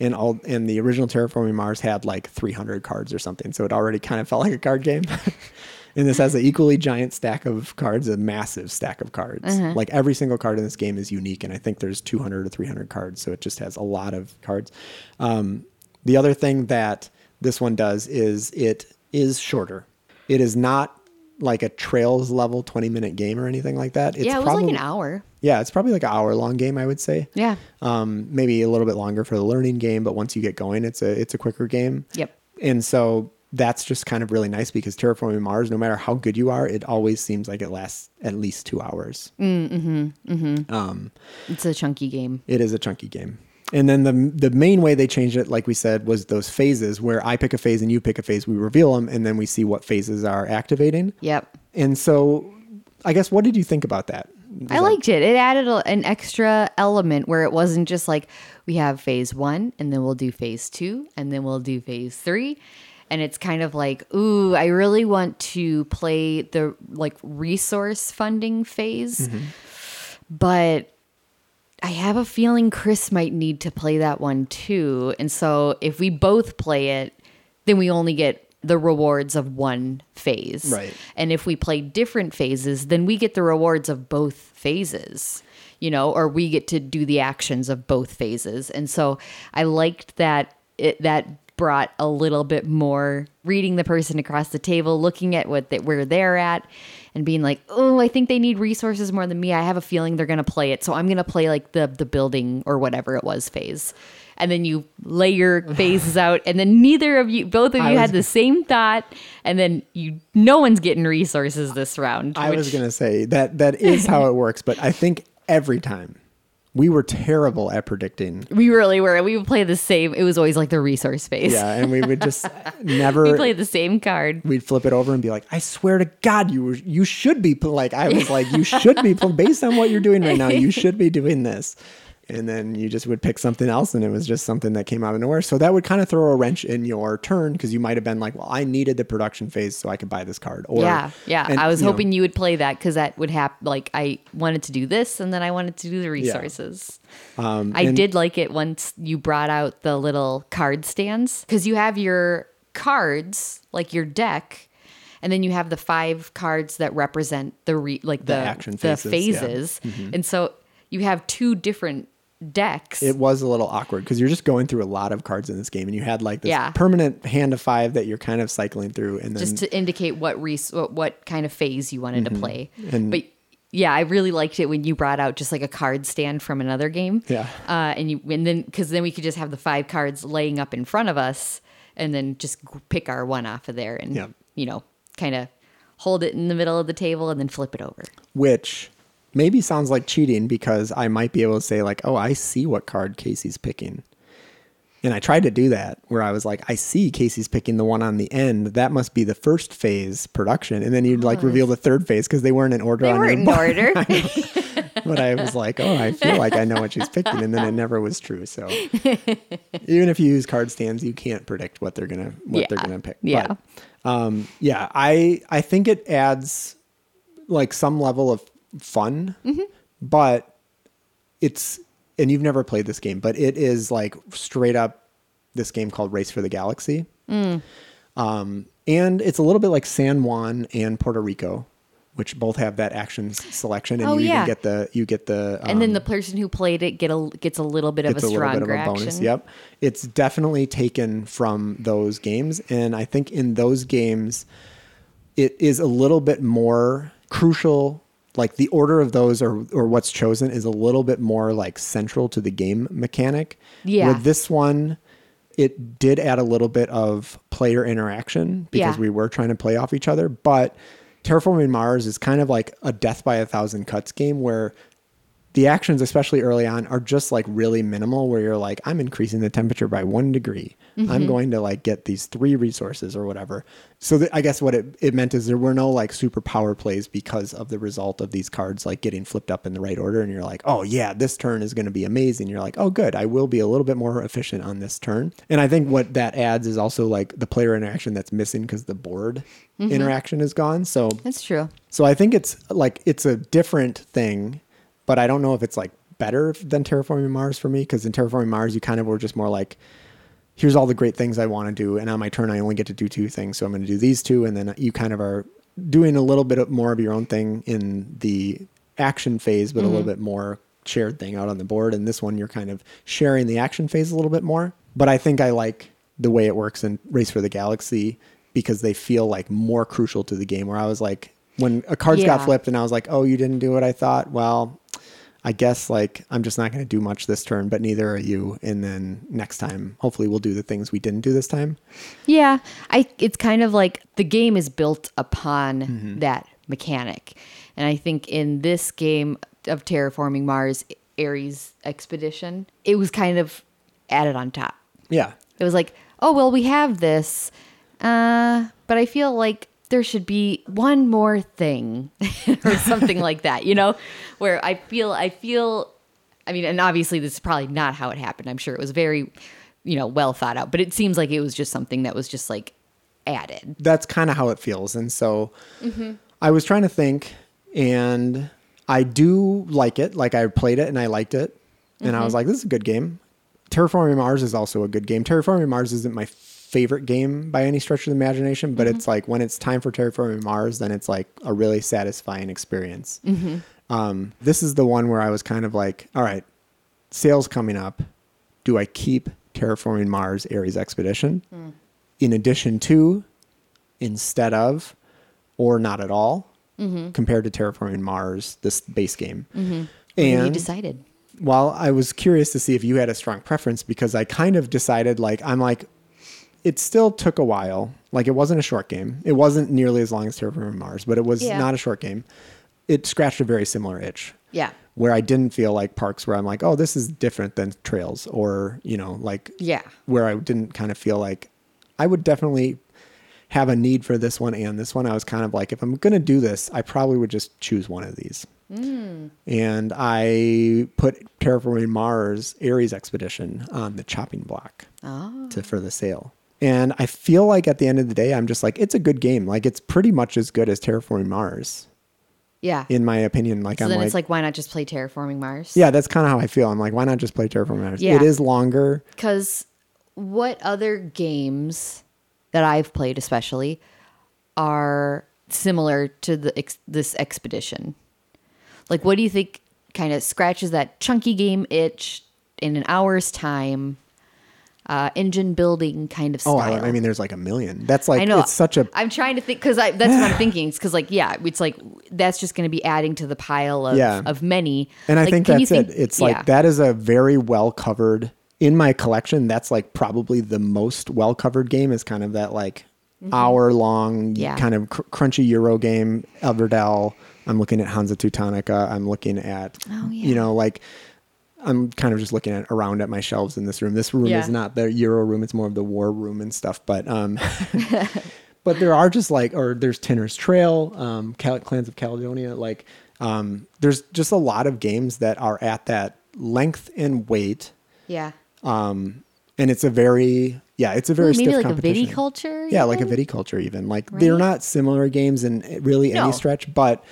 And all, and the original Terraforming Mars had like 300 cards or something, so it already kind of felt like a card game. <laughs> and this has an equally giant stack of cards, a massive stack of cards. Uh-huh. Like every single card in this game is unique, and I think there's 200 or 300 cards, so it just has a lot of cards. Um, the other thing that this one does is it is shorter. It is not like a Trails level 20 minute game or anything like that. It's yeah, it was like an hour. Yeah, it's probably like an hour long game, I would say. Yeah. Um, maybe a little bit longer for the learning game, but once you get going, it's a it's a quicker game. Yep. And so that's just kind of really nice because terraforming Mars, no matter how good you are, it always seems like it lasts at least two hours. Mm-hmm. Mm-hmm. Um, it's a chunky game. It is a chunky game. And then the the main way they changed it, like we said, was those phases where I pick a phase and you pick a phase. We reveal them, and then we see what phases are activating. Yep. And so, I guess, what did you think about that? I liked it. It added a, an extra element where it wasn't just like we have phase one and then we'll do phase two and then we'll do phase three. And it's kind of like, ooh, I really want to play the like resource funding phase. Mm-hmm. But I have a feeling Chris might need to play that one too. And so if we both play it, then we only get the rewards of one phase. Right. And if we play different phases, then we get the rewards of both phases, you know, or we get to do the actions of both phases. And so I liked that it, that brought a little bit more reading the person across the table, looking at what they, where they're at and being like, "Oh, I think they need resources more than me. I have a feeling they're going to play it. So I'm going to play like the the building or whatever it was phase." And then you lay your <sighs> phases out and then neither of you both of I you was- had the same thought and then you no one's getting resources this round. I was which- going to say that that is how it works, but I think every time we were terrible at predicting. We really were. We would play the same. It was always like the resource phase. Yeah, and we would just <laughs> never. we played the same card. we'd flip it over and be like, "I swear to God, you were, you should be like." I was like, "You should be based on what you're doing right now. You should be doing this." And then you just would pick something else, and it was just something that came out of nowhere. So that would kind of throw a wrench in your turn because you might have been like, "Well, I needed the production phase so I could buy this card." Or yeah, yeah. and, I was you know, hoping you would play that because that would happen. Like I wanted to do this, and then I wanted to do the resources. um, I and- did like it once you brought out the little card stands because you have your cards, like your deck, and then you have the five cards that represent the re- like the, action the phases, yeah. phases, and so you have two different decks. It was a little awkward because you're just going through a lot of cards in this game, and you had like this Yeah. permanent hand of five that you're kind of cycling through, and then just to indicate what res- what, what kind of phase you wanted to play. Mm-hmm. And- but yeah, I really liked it when you brought out just like a card stand from another game. Yeah. Uh, and you and then because then we could just have the five cards laying up in front of us, and then just pick our one off of there, and Yeah. you know, kind of hold it in the middle of the table and then flip it over. which maybe sounds like cheating because I might be able to say like, "Oh, I see what card Casey's picking." And I tried to do that where I was like, "I see Casey's picking the one on the end. That must be the first phase production." And then you'd like reveal the third phase because they weren't in order They on weren't in board. order. <laughs> but I was like, "Oh, I feel like I know what she's picking," and then it never was true. So <laughs> even if you use card stands, you can't predict what they're gonna what they're gonna pick. Yeah. But, um, yeah, I I think it adds like some level of fun, Mm-hmm. but it's and you've never played this game, but it is like straight up this game called Race for the Galaxy. Mm. Um, and it's a little bit like San Juan and Puerto Rico, which both have that action selection, and Oh, you yeah. even get the you get the um, and then the person who played it get a gets a little bit of a it's a bit stronger of a bonus. action. Yep. It's definitely taken from those games. And I think in those games, it is a little bit more crucial. Like the order of those or, or what's chosen is a little bit more like central to the game mechanic. Yeah. With this one, it did add a little bit of player interaction because Yeah. we were trying to play off each other. But Terraforming Mars is kind of like a death by a thousand cuts game where the actions, especially early on, are just like really minimal. Where you're like, I'm increasing the temperature by one degree. I'm mm-hmm. going to like get these three resources or whatever. So th- I guess what it, it meant is there were no like super power plays because of the result of these cards like getting flipped up in the right order. And you're like, oh yeah, this turn is going to be amazing. You're like, oh good, I will be a little bit more efficient on this turn. And I think what that adds is also like the player interaction that's missing because the board mm-hmm. interaction is gone. So That's true. so I think it's like it's a different thing, but I don't know if it's like better than Terraforming Mars for me because in Terraforming Mars you kind of were just more like, here's all the great things I want to do, and on my turn I only get to do two things, so I'm going to do these two, and then you kind of are doing a little bit of more of your own thing in the action phase, but a little mm-hmm. bit more shared thing out on the board. And this one you're kind of sharing the action phase a little bit more. But I think I like the way it works in Race for the Galaxy because they feel like more crucial to the game. Where I was like, when a cards got flipped and I was like, oh, you didn't do what I thought. Well, I guess like I'm just not going to do much this turn, but neither are you. And then next time, hopefully, we'll do the things we didn't do this time. Yeah, I it's kind of like the game is built upon Mm-hmm. that mechanic. And I think in this game of terraforming Mars Ares expedition, it was kind of added on top. Yeah. It was like, "Oh, well, we have this. Uh, but I feel like there should be one more thing <laughs> or something like that, you know, where I feel I feel I mean, and obviously this is probably not how it happened. I'm sure it was very, you know, well thought out, but it seems like it was just something that was just like added. that's kind of how it feels. And so mm-hmm. I was trying to think, and I do like it. Like I played it and I liked it, and I was mm-hmm. like, this is a good game. Terraforming Mars is also a good game. Terraforming Mars isn't my favorite game by any stretch of the imagination, but it's like when it's time for Terraforming Mars, then it's like a really satisfying experience. Um, this is the one where I was kind of like, all right, sales coming up. Do I keep Terraforming Mars Ares Expedition in addition to, instead of, or not at all, compared to Terraforming Mars, this base game? And you decided. while I was curious to see if you had a strong preference because I kind of decided like I'm like it still took a while. Like it wasn't a short game. It wasn't nearly as long as Terraforming Mars, but it was Yeah. not a short game. It scratched a very similar itch. Yeah. Where I didn't feel like parks where I'm like, oh, this is different than trails or, you know, like Yeah. where I didn't kind of feel like I would definitely have a need for this one and this one. I was kind of like, if I'm going to do this, I probably would just choose one of these. Hmm. And I put Terraforming Mars Ares Expedition on the chopping block Oh. to for the sale. And I feel like at the end of the day, I'm just like, it's a good game. Like it's pretty much as good as Terraforming Mars, Yeah. in my opinion. Like so I'm then like, it's like, why not just play Terraforming Mars? yeah, that's kind of how I feel. I'm like, why not just play Terraforming Mars? Yeah. It is longer. Because what other games that I've played, especially, are similar to the ex- this expedition? Like, what do you think kind of scratches that chunky game itch in an hour's time? Uh, engine building kind of Oh. I, I mean, there's like a million. That's like I know. it's such a I'm trying to think because I that's what I'm <sighs> thinking. It's because like, yeah, it's like that's just going to be adding to the pile of, Yeah. of many. And I Like, think that's it. It's yeah. like that is a very well covered in my collection. That's like probably the most well covered game is kind of that like hour long Mm-hmm. Yeah. kind of cr- crunchy Euro game. Everdell. I'm looking at Hansa Teutonica. I'm looking at Oh, yeah. you know like I'm kind of just looking at around at my shelves in this room. This room Yeah. is not the Euro room; it's more of the war room and stuff. But um, <laughs> but there are just like, or there's Tinner's Trail, um, Cal- Clans of Caledonia. Like, um, there's just a lot of games that are at that length and weight, yeah. and it's a very, yeah, it's a very Ooh, maybe stiff like a viticulture. Yeah, like a even? viticulture even. Like they're not similar games in really any No. stretch, but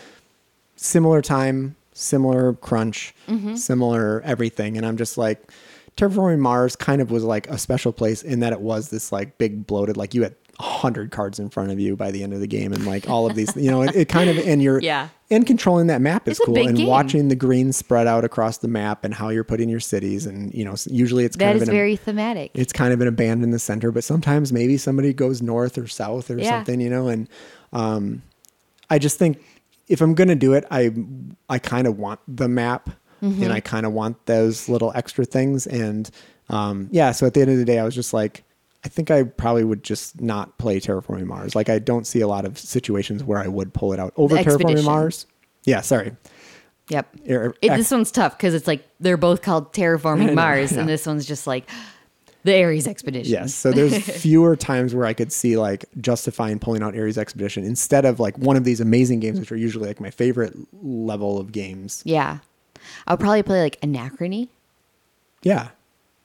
similar time, similar crunch, Mm-hmm. similar everything. And I'm just like, Terraforming Mars kind of was like a special place in that it was this like big bloated, like you had a hundred cards in front of you by the end of the game, and like all of these, you know, it, it kind of and you're Yeah. and controlling that map is It's cool, and game. watching the green spread out across the map and how you're putting your cities, and you know, usually it's kind That of is in a- very thematic. it's kind of an abandoned in the center, but sometimes maybe somebody goes north or south or Yeah. something, you know, and um, I just think if I'm gonna do it, I I kind of want the map Mm-hmm. and I kind of want those little extra things, and um, yeah. So at the end of the day, I was just like, I think I probably would just not play Terraforming Mars. Like I don't see a lot of situations where I would pull it out over Terraforming Mars. Yeah, sorry. Yep. Er- It, this one's tough because it's like they're both called <laughs> Terraforming Mars, yeah. and this one's just like the Ares Expedition. Yes. So there's <laughs> fewer times where I could see like justifying pulling out Ares Expedition instead of like one of these amazing games, which are usually like my favorite level of games. Yeah. I'll probably play like Anachrony, Yeah.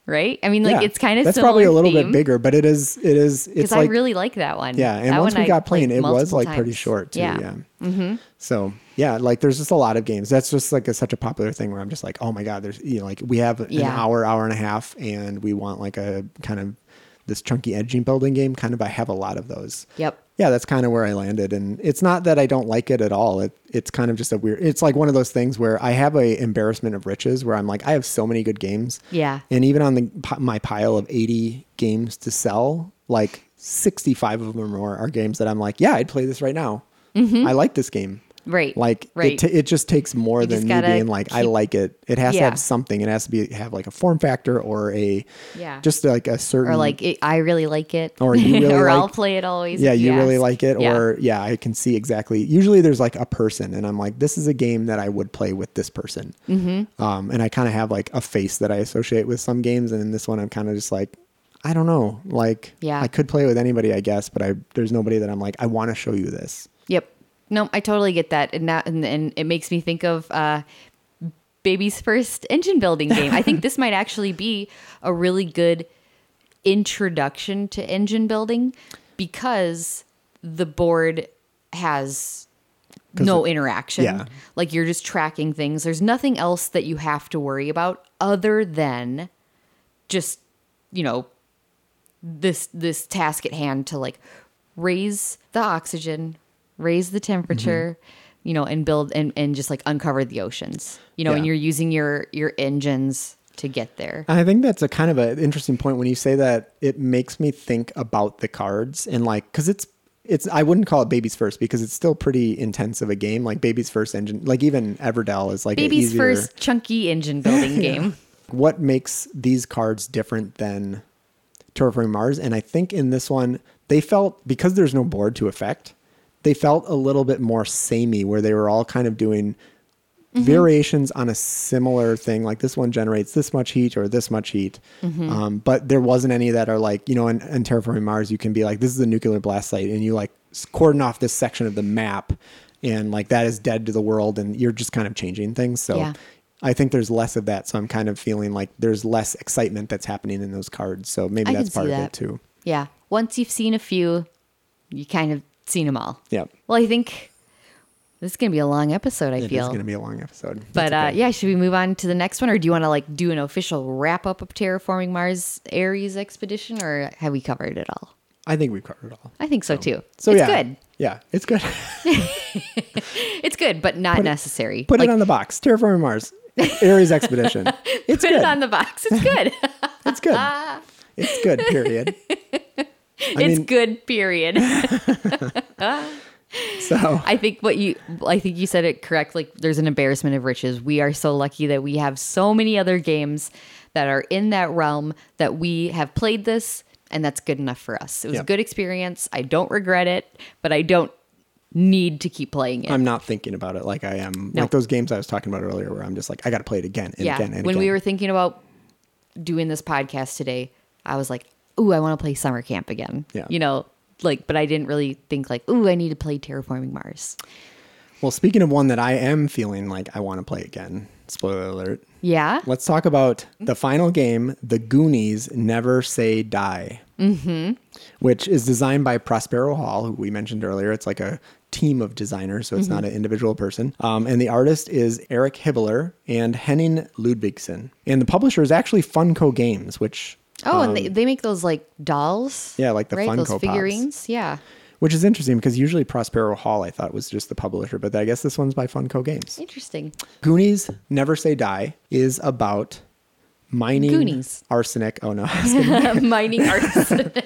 right? I mean, like yeah. it's kind of that's probably a little theme, bit bigger, but it is it is it's like I really like that one. yeah. And That once we got playing, it was like pretty short too. Yeah. Yeah. Mm-hmm. So yeah, like there's just a lot of games. That's just like a, such a popular thing where I'm just like, oh my god, there's you know like we have an Yeah. hour, hour and a half, and we want like a kind of this chunky engine building game. Kind of, I have a lot of those. Yep. yeah, that's kind of where I landed. And it's not that I don't like it at all. It it's kind of just a weird. It's like one of those things where I have a embarrassment of riches, where I'm like, I have so many good games. Yeah. And even on the my pile of 80 games to sell, like 65 of them or more are games that I'm like, yeah, I'd play this right now. Mm-hmm. I like this game. Right. Like right. it, t- it just takes more You than me being like, I like it. It has to have something. It has to be have like a form factor or a Yeah. just like a certain or like it, I really like it, Or you really <laughs> or I'll play it always. yeah, you really like it, Yeah. or yeah, I can see exactly. Usually, there's like a person, and I'm like, this is a game that I would play with this person. Mm-hmm. Um, and I kind of have like a face that I associate with some games, and in this one, I'm kind of just like, I don't know, like, Yeah. I could play with anybody, I guess, but I there's nobody that I'm like, I want to show you this. Yep. No, I totally get that, and that, and, and it makes me think of uh, baby's first engine building game. I think <laughs> this might actually be a really good introduction to engine building because the board has no interaction. yeah. Like you're just tracking things. There's nothing else that you have to worry about other than just, you know, this this task at hand to like raise the oxygen, raise the temperature, Mm-hmm. you know, and build and, and just like uncover the oceans. You know, and you're using your your engines to get there. I think that's a kind of an interesting point when you say that. It makes me think about the cards and like because it's it's I wouldn't call it baby's first because it's still pretty intense of a game. Like baby's first engine, like even Everdell is like a Baby's easier, first chunky engine building <laughs> game. what makes these cards different than Terraforming Mars? And I think in this one, they felt because there's no board to affect, they felt a little bit more samey, where they were all kind of doing variations on a similar thing. Like this one generates this much heat or this much heat, um, but there wasn't any that are like you know in, in Terraforming Mars, you can be like this is a nuclear blast site, and you like cordon off this section of the map. And like that is dead to the world, and you're just kind of changing things. So Yeah. I think there's less of that, so I'm kind of feeling like there's less excitement that's happening in those cards. So maybe I that's part see of it too. Yeah. Once you've seen a few, you kind of seen them all. Yeah, Well, I think this is going to be a long episode, I it feel. It's going to be a long episode. But uh, yeah, should we move on to the next one, or do you want to like do an official wrap up of terraforming Mars Ares expedition, or have we covered it all? I think we've covered it all. I think so too. So it's yeah, good. Yeah, it's good. <laughs> It's good, but not necessary. Put like, it on the box. Terraforming Mars, Ares Expedition. <laughs> It's put good. it on the box. It's good. <laughs> it's good. It's good, period. It's good, period. <laughs> So I think what you I think you said it correct. Like there's an embarrassment of riches. We are so lucky that we have so many other games that are in that realm that we have played this and that's good enough for us. It was Yep. a good experience. I don't regret it, but I don't need to keep playing it. I'm not thinking about it like I am No. like those games I was talking about earlier where I'm just like, I gotta play it again and yeah. again and when again. we were thinking about doing this podcast today, I was like, "Ooh, I want to play summer camp again." Yeah. You know, like but I didn't really think like, "Ooh, I need to play Terraforming Mars." well, speaking of one that I am feeling like I want to play again, spoiler alert. Yeah? Let's talk about the final game, The Goonies Never Say Die, mm-hmm. which is designed by Prospero Hall, who we mentioned earlier. It's like a team of designers, so it's not an individual person. Um, and the artist is Eric Hibbler and Henning Ludvigsen. And the publisher is actually Funko Games, which Oh, and they, they make those like dolls. Um, Yeah, like the right? Funko Those Pops. figurines. Yeah. which is interesting because usually Prospero Hall I thought was just the publisher, but I guess this one's by Funko Games. Interesting. Goonies Never Say Die is about mining Goonies. arsenic. Oh no, I was gonna Mining <laughs> arsenic.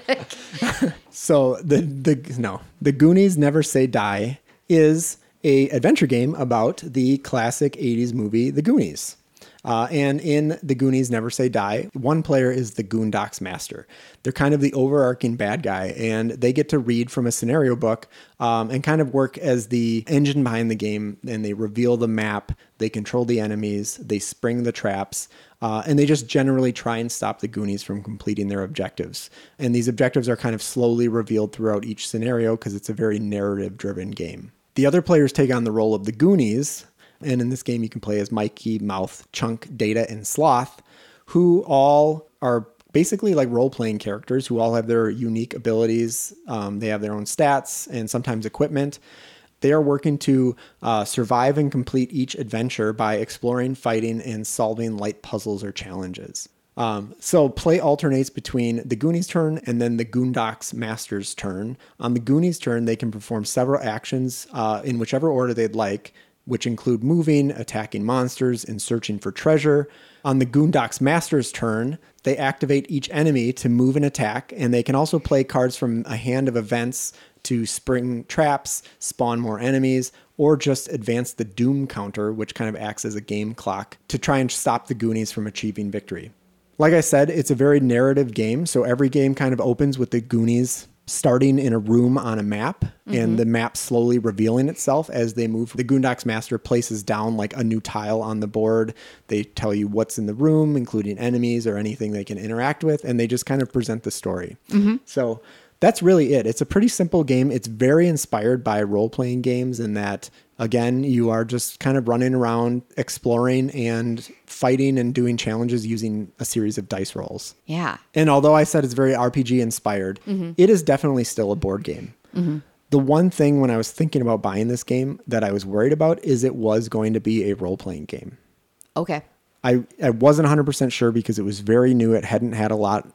So the the no, the Goonies Never Say Die is a adventure game about the classic '80s movie The Goonies. Uh, and in The Goonies Never Say Die, one player is the Goondocks Master. They're kind of the overarching bad guy, and they get to read from a scenario book um, and kind of work as the engine behind the game. And they reveal the map, they control the enemies, they spring the traps, uh, and they just generally try and stop the Goonies from completing their objectives. And these objectives are kind of slowly revealed throughout each scenario because it's a very narrative driven game. The other players take on the role of the Goonies, and in this game you can play as Mikey, Mouth, Chunk, Data, and Sloth, who all are basically like role playing characters who all have their unique abilities. Um, they have their own stats and sometimes equipment. They are working to uh, survive and complete each adventure by exploring, fighting, and solving light puzzles or challenges. Um, so play alternates between the Goonies turn and then the Goondocks Master's turn. On the Goonies turn, they can perform several actions uh, in whichever order they'd like, which include moving, attacking monsters, and searching for treasure. On the Goondocks Master's turn, they activate each enemy to move and attack, and they can also play cards from a hand of events to spring traps, spawn more enemies, or just advance the Doom counter, which kind of acts as a game clock, to try and stop the Goonies from achieving victory. Like I said, it's a very narrative game, so every game kind of opens with the Goonies starting in a room on a map and mm-hmm. the map slowly revealing itself as they move. The Goondocks Master places down like a new tile on the board. They tell you what's in the room, including enemies or anything they can interact with, and they just kind of present the story. Mm-hmm. So that's really it. It's a pretty simple game. It's very inspired by role playing games in that, again, you are just kind of running around exploring and fighting and doing challenges using a series of dice rolls. yeah. And although I said it's very RPG inspired, mm-hmm. it is definitely still a board game. Mm-hmm. The one thing when I was thinking about buying this game that I was worried about is it was going to be a role playing game. Okay. I, I wasn't 100% sure because it was very new. It hadn't had a lot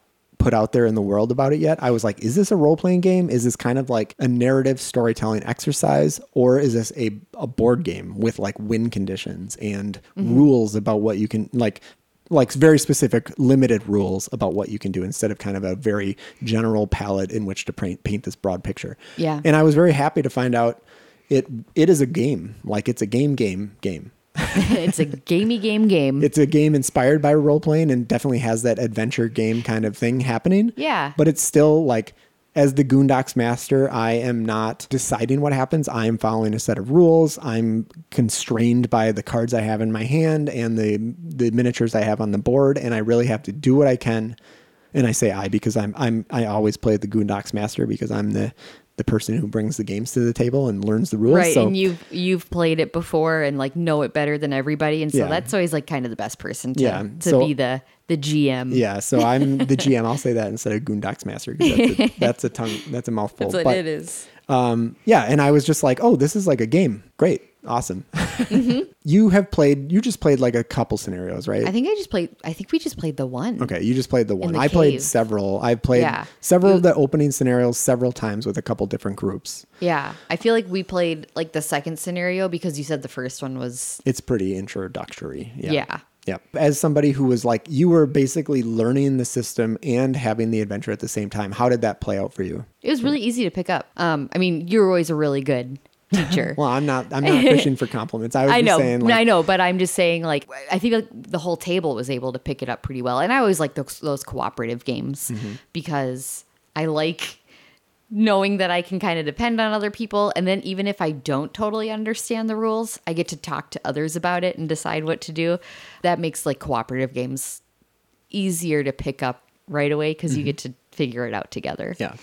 put out there in the world about it yet. I was like, is this a role playing game? Is this kind of like a narrative storytelling exercise? Or is this a, a board game with like win conditions and mm-hmm. rules about what you can, like, like very specific limited rules about what you can do instead of kind of a very general palette in which to paint, paint this broad picture. Yeah. And I was very happy to find out it it is a game. Like it's a game game game. <laughs> it's a gamey game game. It's a game inspired by role playing and definitely has that adventure game kind of thing happening. Yeah. But it's still like, as the Goondocks master, I am not deciding what happens. I am following a set of rules. I'm constrained by the cards I have in my hand and the the miniatures I have on the board, and I really have to do what I can. And I say I because I'm I'm I always play the Goondocks master because I'm the the person who brings the games to the table and learns the rules. Right, So and you've you've played it before and like know it better than everybody, and so Yeah. that's always like kind of the best person to, Yeah, to so- be the the GM. Yeah, so I'm the <laughs> GM. I'll say that instead of Goondocks Master because that's a, <laughs> that's a tongue. That's a mouthful. that's what but it is. um, yeah, and I was just like, oh, this is like a game. Great, awesome. Mm-hmm. <laughs> you have played. You just played like a couple scenarios, right? I think I just played. I think we just played the one. okay, you just played the one. the I played several. I've played Yeah. several of the opening scenarios several times with a couple different groups. Yeah, I feel like we played like the second scenario because you said the first one was. It's pretty introductory. Yeah. Yeah, Yep. As somebody who was like, you were basically learning the system and having the adventure at the same time. How did that play out for you? It was really easy to pick up. Um, I mean, you're always a really good teacher. Well, I'm not. I'm not pushing for compliments. I was <laughs> I just know, saying, like, I know, but I'm just saying, like, I think like the whole table was able to pick it up pretty well, and I always like those, those cooperative games Mm-hmm. because I like knowing that I can kind of depend on other people, and then even if I don't totally understand the rules, I get to talk to others about it and decide what to do. That makes like cooperative games easier to pick up right away because you get to figure it out together. Mm-hmm. Yeah.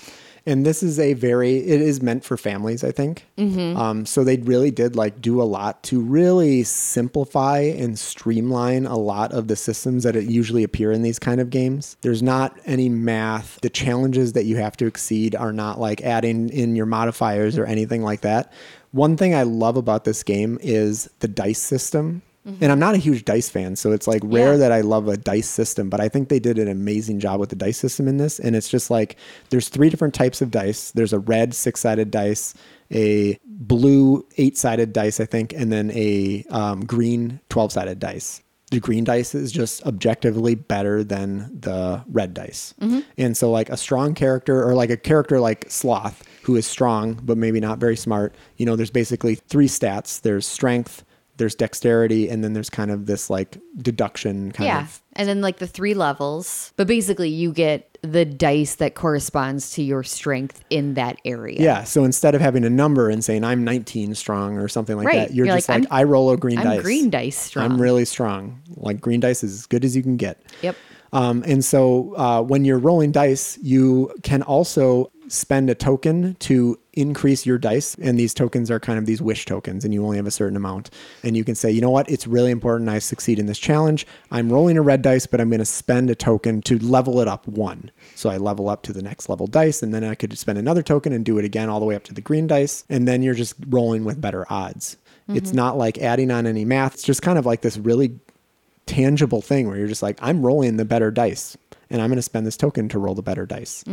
And this is a very, it is meant for families, I think. Mm-hmm. Um, so they really did like do a lot to really simplify and streamline a lot of the systems that usually appear in these kind of games. There's not any math. The challenges that you have to exceed are not like adding in your modifiers or anything like that. One thing I love about this game is the dice system. And I'm not a huge dice fan, so it's like rare Yeah. that I love a dice system, but I think they did an amazing job with the dice system in this. And it's just like there's three different types of dice. There's a red six sided dice, a blue eight sided dice, I think, and then a um, green 12 sided dice. The green dice is just objectively better than the red dice. And so, like a strong character or like a character like Sloth, who is strong but maybe not very smart, you know, there's basically three stats there's strength, there's dexterity, and then there's kind of this like deduction kind of yeah. of. And then like the three levels. But basically you get the dice that corresponds to your strength in that area. Yeah. So instead of having a number and saying I'm 19 strong or something like Right. that, you're, You're just like, like, I roll a green I'm dice. green dice strong. I'm really strong. Like green dice is as good as you can get. Yep. Um, and so uh, when you're rolling dice, you can also spend a token to increase your dice. And these tokens are kind of these wish tokens, and you only have a certain amount. And you can say, you know what? It's really important I succeed in this challenge. I'm rolling a red dice, but I'm going to spend a token to level it up one. So I level up to the next level dice, and then I could spend another token and do it again all the way up to the green dice. And then you're just rolling with better odds. It's mm-hmm. not like adding on any math. It's just kind of like this really tangible thing where you're just like, I'm rolling the better dice and I'm going to spend this token to roll the better dice.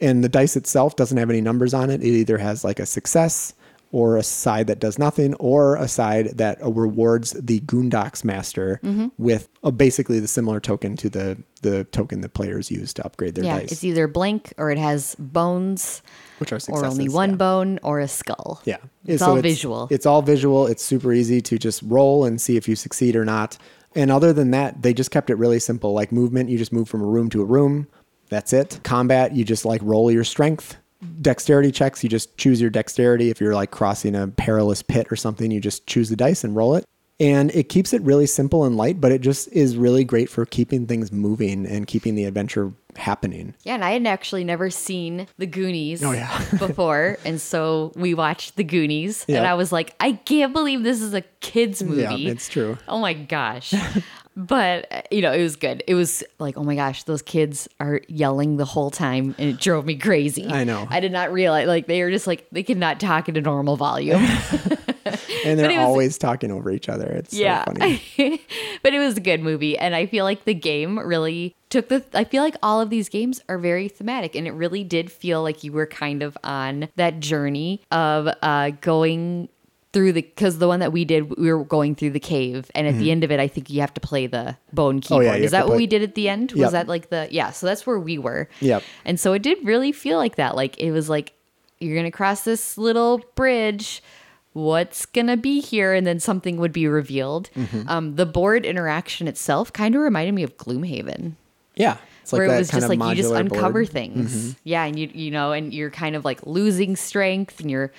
And the dice itself doesn't have any numbers on it. It either has like a success or a side that does nothing or a side that uh, rewards the Goondocks master with a, basically the similar token to the, the token that players use to upgrade their Yeah. dice, It's either blank or it has bones which are or only one yeah. bone or a skull. Yeah. It's So all visual. It's all visual. It's super easy to just roll and see if you succeed or not. And other than that, they just kept it really simple. Like movement, you just move from a room to a room. That's it. Combat, you just like roll your strength. Dexterity checks, you just choose your dexterity. If you're like crossing a perilous pit or something, you just choose the dice and roll it. And it keeps it really simple and light, but it just is really great for keeping things moving and keeping the adventure happening. Yeah, and I had actually never seen the Goonies Oh, yeah. <laughs> before. And so we watched the Goonies. And I was like, I can't believe this is a kid's movie. Yeah, it's true. Oh my gosh. <laughs> but, you know, it was good. It was like, oh my gosh, those kids are yelling the whole time. And it drove me crazy. I know. I did not realize, like, they were just like, they could not talk at a normal volume. <laughs> <laughs> And they're was- always talking over each other. It's yeah. so funny. <laughs> but it was a good movie. And I feel like the game really took the, I feel like all of these games are very thematic. And it really did feel like you were kind of on that journey of uh, going through the, because the one that we did, we were going through the cave. And at the end of it, I think you have to play the bone keyboard. Mm-hmm. Oh, yeah, Is that what we did at the end? Was that like the, yeah. So that's where we were. Yep. And so it did really feel like that. Like it was like, you're going to cross this little bridge. What's to be here? And then something would be revealed. Mm-hmm. Um, the board interaction itself kind of reminded me of Gloomhaven. Yeah. It's like where that it was kind just like you just uncover board. Mm-hmm. things. Yeah. And you, you know, and you're kind of like losing strength and you're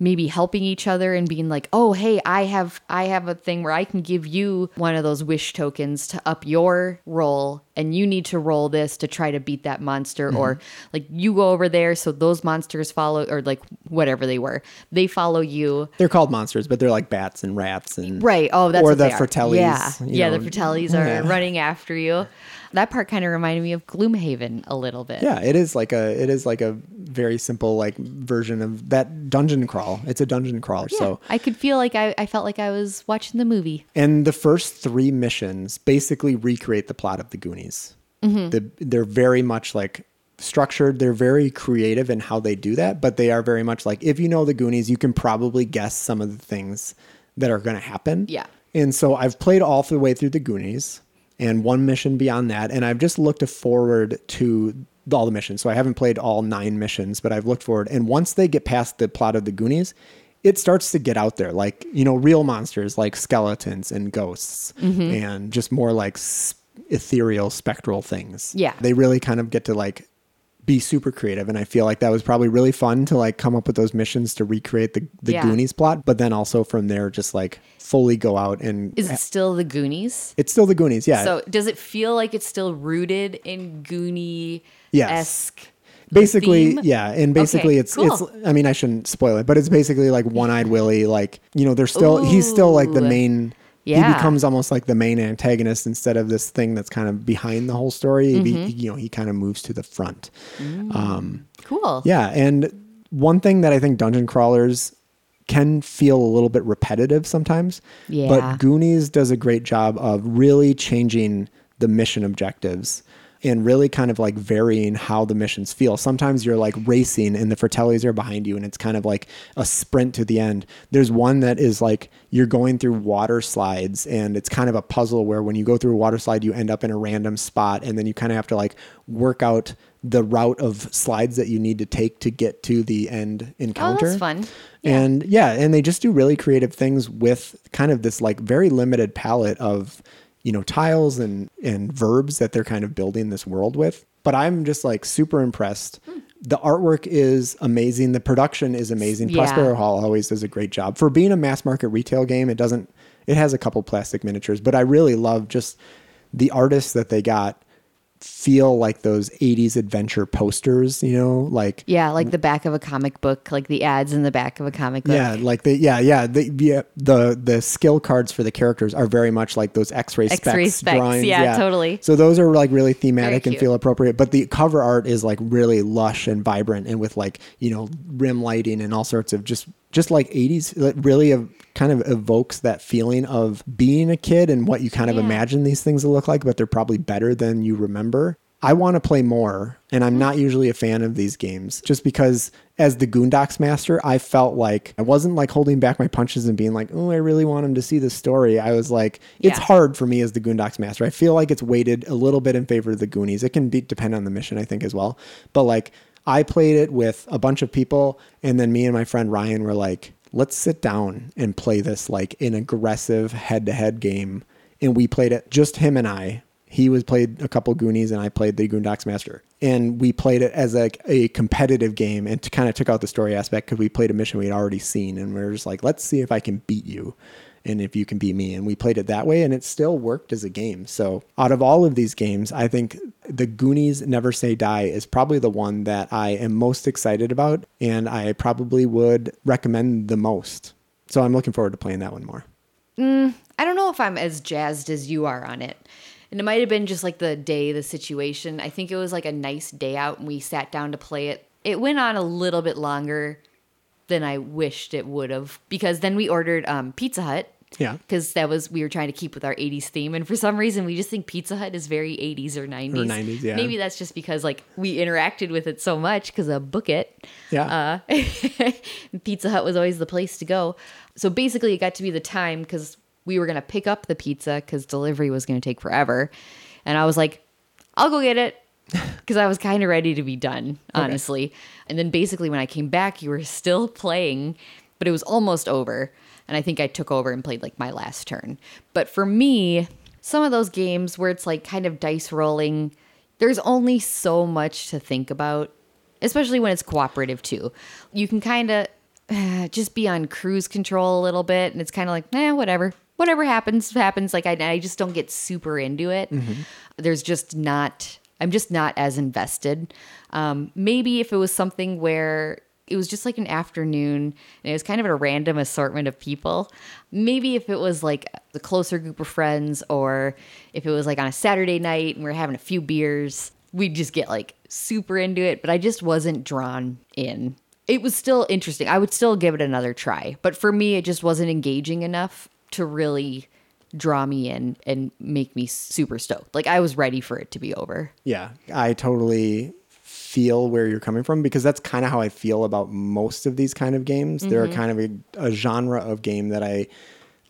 maybe helping each other and being like, oh, hey, I have, I have a thing where I can give you one of those wish tokens to up your roll and you need to roll this to try to beat that monster or Mm-hmm. like you go over there so those monsters follow or like whatever they were they follow you They're called monsters, but they're like bats and rats and right oh that's or the. Fratellis, yeah yeah know. the fratellis are Yeah. running after you <laughs> that part kind of reminded me of gloomhaven a little bit Yeah, it is like a it is like a very simple like version of that dungeon crawl. It's a dungeon crawl. So I could feel like I, I felt like I was watching the movie. and the first three missions basically recreate the plot of the Goonies. Mm-hmm. The, they're very much like structured. They're very creative in how they do that, but they are very much like if you know the Goonies, you can probably guess some of the things that are going to happen. Yeah. And so I've played all the way through the Goonies. And one mission beyond that. And I've just looked forward to all the missions. So I haven't played all nine missions, but I've looked forward. And once they get past the plot of the Goonies, it starts to get out there like, you know, real monsters like skeletons and ghosts Mm-hmm. and just more like ethereal, spectral things. Yeah. They really kind of get to like be super creative. And I feel like that was probably really fun to like come up with those missions to recreate the, the Yeah. Goonies plot. But then also from there, just like fully go out and Is it still the Goonies? it's still the Goonies. Yeah. So does it feel like it's still rooted in Goonie Yes. basically theme? yeah and basically Okay, it's cool. it's i mean i shouldn't spoil it but it's basically like one-eyed willie like you know they're still he's still like the main Yeah. he becomes almost like the main antagonist instead of this thing that's kind of behind the whole story He Mm-hmm. you know he kind of moves to the front um Cool. yeah and one thing that i think dungeon crawlers can feel a little bit repetitive sometimes Yeah. but goonies does a great job of really changing the mission objectives and really kind of like varying how the missions feel. Sometimes you're like racing and the Fratellis are behind you and it's kind of like a sprint to the end. There's one that is like you're going through water slides and it's kind of a puzzle where when you go through a water slide, you end up in a random spot and then you kind of have to like work out the route of slides that you need to take to get to the end encounter. Oh, encounter. that's fun. And yeah, and they just do really creative things with kind of this like very limited palette of, you know, tiles and and verbs that they're kind of building this world with. But I'm just like super impressed. The artwork is amazing. The production is amazing. Yeah. Prospero Hall always does a great job. For being a mass market retail game, it doesn't it has a couple plastic miniatures, but I really love just the artists that they got feel like those 80s adventure posters, you know, like Yeah, like the back of a comic book, like the ads in the back of a comic book. yeah, like the yeah, yeah, the yeah, the the skill cards for the characters are very much like those X-ray specs, X-ray specs, drawings. yeah, totally. So those are like really thematic and feel appropriate. But the cover art is like really lush and vibrant, and with like you know rim lighting and all sorts of just just like 80s. It really ev- kind of evokes that feeling of being a kid and what you kind of Yeah. imagine these things to look like, but they're probably better than you remember. I want to play more, and I'm not usually a fan of these games just because, as the Goondocks master, I felt like I wasn't like holding back my punches and being like, oh, I really want him to see the story. I was like, it's Yeah. hard for me as the Goondocks master. I feel like it's weighted a little bit in favor of the Goonies. It can be depend on the mission, I think, as well. But like, I played it with a bunch of people, and then me and my friend Ryan were like, let's sit down and play this like an aggressive head to head game. And we played it just him and I. He was played a couple Goonies and I played the Goondocks Master. And we played it as like a competitive game and to kind of took out the story aspect because we played a mission we had already seen and we are just like, let's see if I can beat you and if you can beat me. And we played it that way and it still worked as a game. So out of all of these games, I think the Goonies Never Say Die is probably the one that I am most excited about and I probably would recommend the most. So I'm looking forward to playing that one more. I don't know if I'm as jazzed as you are on it. And it might have been just like the day, the situation. I think it was like a nice day out and we sat down to play it. It went on a little bit longer than I wished it would have because then we ordered um, Pizza Hut. Yeah. Because that was, we were trying to keep with our 80s theme. And for some reason, we just think Pizza Hut is very 80s or 90s. 90s, yeah. Maybe that's just because like we interacted with it so much because of Book It. Yeah. Uh, <laughs> Pizza Hut was always the place to go. So basically, it got to be the time because we were going to pick up the pizza because delivery was going to take forever. And I was like, I'll go get it <laughs> because I was kind of ready to be done, honestly. And then basically, when I came back, you were still playing, but it was almost over. And I think I took over and played like my last turn. But for me, some of those games where it's like kind of dice rolling, there's only so much to think about, especially when it's cooperative too. You can kind of <sighs> just be on cruise control a little bit, and it's kind of like, eh, whatever. Whatever happens, happens. Like, I, I just don't get super into it. There's just not, I'm just not as invested. Um, maybe if it was something where it was just like an afternoon and it was kind of a random assortment of people. Maybe if it was like the closer group of friends or if it was like on a Saturday night and we are having a few beers, we'd just get like super into it, but I just wasn't drawn in. It was still interesting. I would still give it another try, but for me, it just wasn't engaging enough to really draw me in and make me super stoked. Like I was ready for it to be over. Yeah, I totally feel where you're coming from because that's kind of how I feel about most of these kind of games. They're mm-hmm. kind of a, a genre of game that I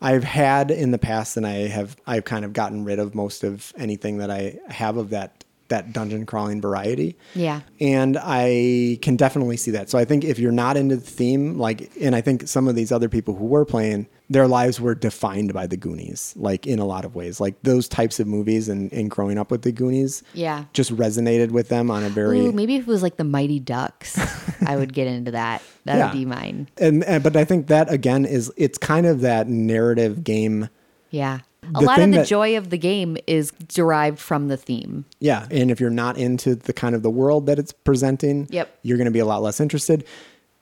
I've had in the past, and I have I've kind of gotten rid of most of anything that I have of that that dungeon crawling variety. Yeah. And I can definitely see that. So I think if you're not into the theme, like, and I think some of these other people who were playing, their lives were defined by the Goonies, like in a lot of ways. Like those types of movies and, and growing up with the Goonies Yeah. just resonated with them on a very. Ooh, maybe if it was like the Mighty Ducks, I would get into that. <laughs> That Yeah. would be mine. and, and but I think that again is it's kind of that narrative game Yeah. A lot of the that- joy of the game is derived from the theme. Yeah, and if you're not into the kind of the world that it's presenting, Yep. you're going to be a lot less interested.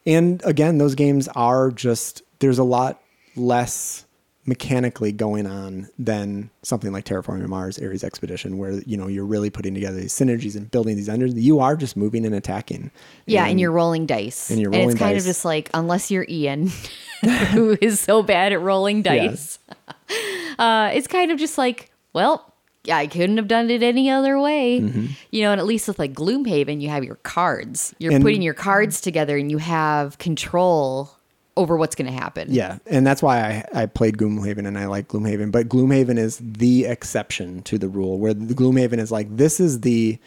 And again, those games are just there's a lot less mechanically going on than something like Terraforming Mars, Ares Expedition, where you know you're really putting together these synergies and building these engines. You are just moving and attacking. Yeah, and, you're rolling dice. and you're it's rolling kind of just like, unless you're Ian, <laughs> who is so bad at rolling dice, <laughs> uh, it's kind of just like, well, I couldn't have done it any other way. You know, and at least with like Gloomhaven, you have your cards. You're And- putting your cards together and you have control over what's going to happen. Yeah, and that's why I, I played Gloomhaven and I like Gloomhaven. But Gloomhaven is the exception to the rule, where the Gloomhaven is like this is the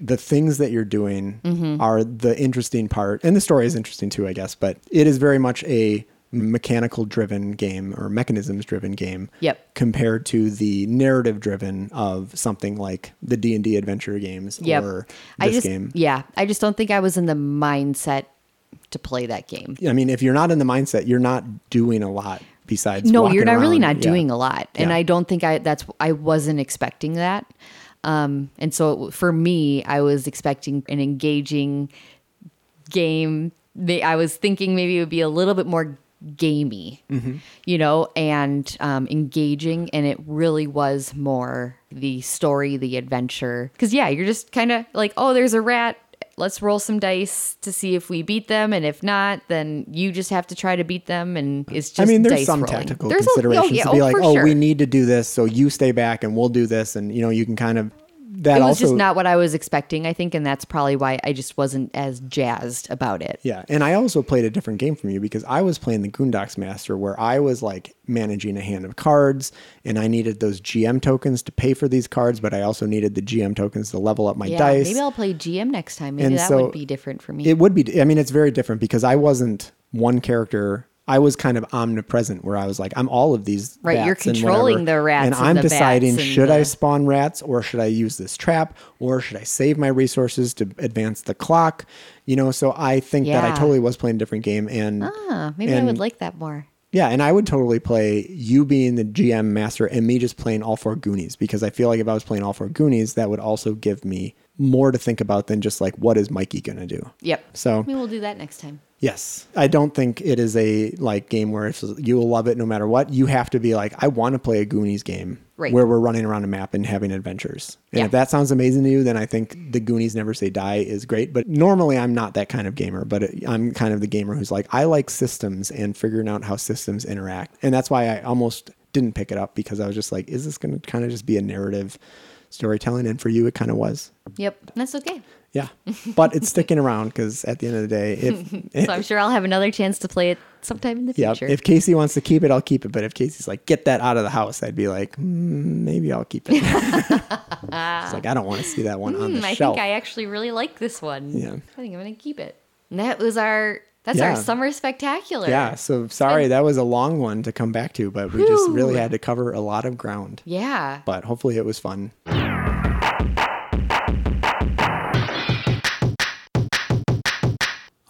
the things that you're doing Mm-hmm. are the interesting part, and the story is interesting too, I guess. But it is very much a mechanical driven game or mechanisms driven game. Yep. Compared to the narrative driven of something like the D and D adventure games Yep. or I this just, game. yeah, I just don't think I was in the mindset to play that game. I mean, if you're not in the mindset, you're not doing a lot besides. no you're not really not Yeah. doing a lot and Yeah. i don't think i that's i wasn't expecting that um and so for me i was expecting an engaging game i was thinking maybe it would be a little bit more gamey Mm-hmm. you know and um engaging and it really was more the story the adventure because yeah you're just kind of like oh there's a rat let's roll some dice to see if we beat them and if not then you just have to try to beat them and it's just I mean, there's some rolling. tactical There's a- oh, considerations oh, yeah, to be oh, like, oh, sure. we need to do this, so you stay back and we'll do this, and you know, you can kind of that it was also just not what I was expecting, I think, and that's probably why I just wasn't as jazzed about it. yeah. And I also played a different game from you because I was playing the Goondocks Master, where I was like managing a hand of cards, and I needed those GM tokens to pay for these cards, but I also needed the GM tokens to level up my Yeah, dice. maybe I'll play GM next time. Maybe And that so would be different for me. It would be. I mean, it's very different because I wasn't one character. I was kind of omnipresent, where I was like, I'm all of these. Right, you're and controlling whatever, the rats and and I'm the deciding and should I spawn rats or should I use this trap or should I save my resources to advance the clock? You know, so I think that I totally was playing a different game, and ah, maybe I would like that more. yeah, and I would totally play you being the GM master and me just playing all four Goonies because I feel like if I was playing all four Goonies, that would also give me more to think about than just like what is Mikey gonna do. Yep. So Maybe we'll do that next time. Yes. I don't think it is a like game where it's, you'll love it no matter what. You have to be like, I want to play a Goonies game Right. where we're running around a map and having adventures. And Yeah. if that sounds amazing to you, then I think the Goonies Never Say Die is great. But normally I'm not that kind of gamer, but it, I'm kind of the gamer who's like, I like systems and figuring out how systems interact. And that's why I almost didn't pick it up because I was just like, is this going to kind of just be a narrative storytelling? And for you, it kind of was. Yep, that's okay. Yeah. But it's sticking around because at the end of the day, if <laughs> So I'm sure I'll have another chance to play it sometime in the Yeah, future. if Casey wants to keep it, I'll keep it. But if Casey's like, get that out of the house, I'd be like, mm, maybe I'll keep it. <laughs> it's like, I don't want to see that one on Hmm, the I shelf. think I actually really like this one. Yeah. I think I'm gonna keep it. And that was our that's Yeah. our summer spectacular. yeah, so sorry, that was a long one to come back to, but we just really had to cover a lot of ground. Yeah. But hopefully it was fun.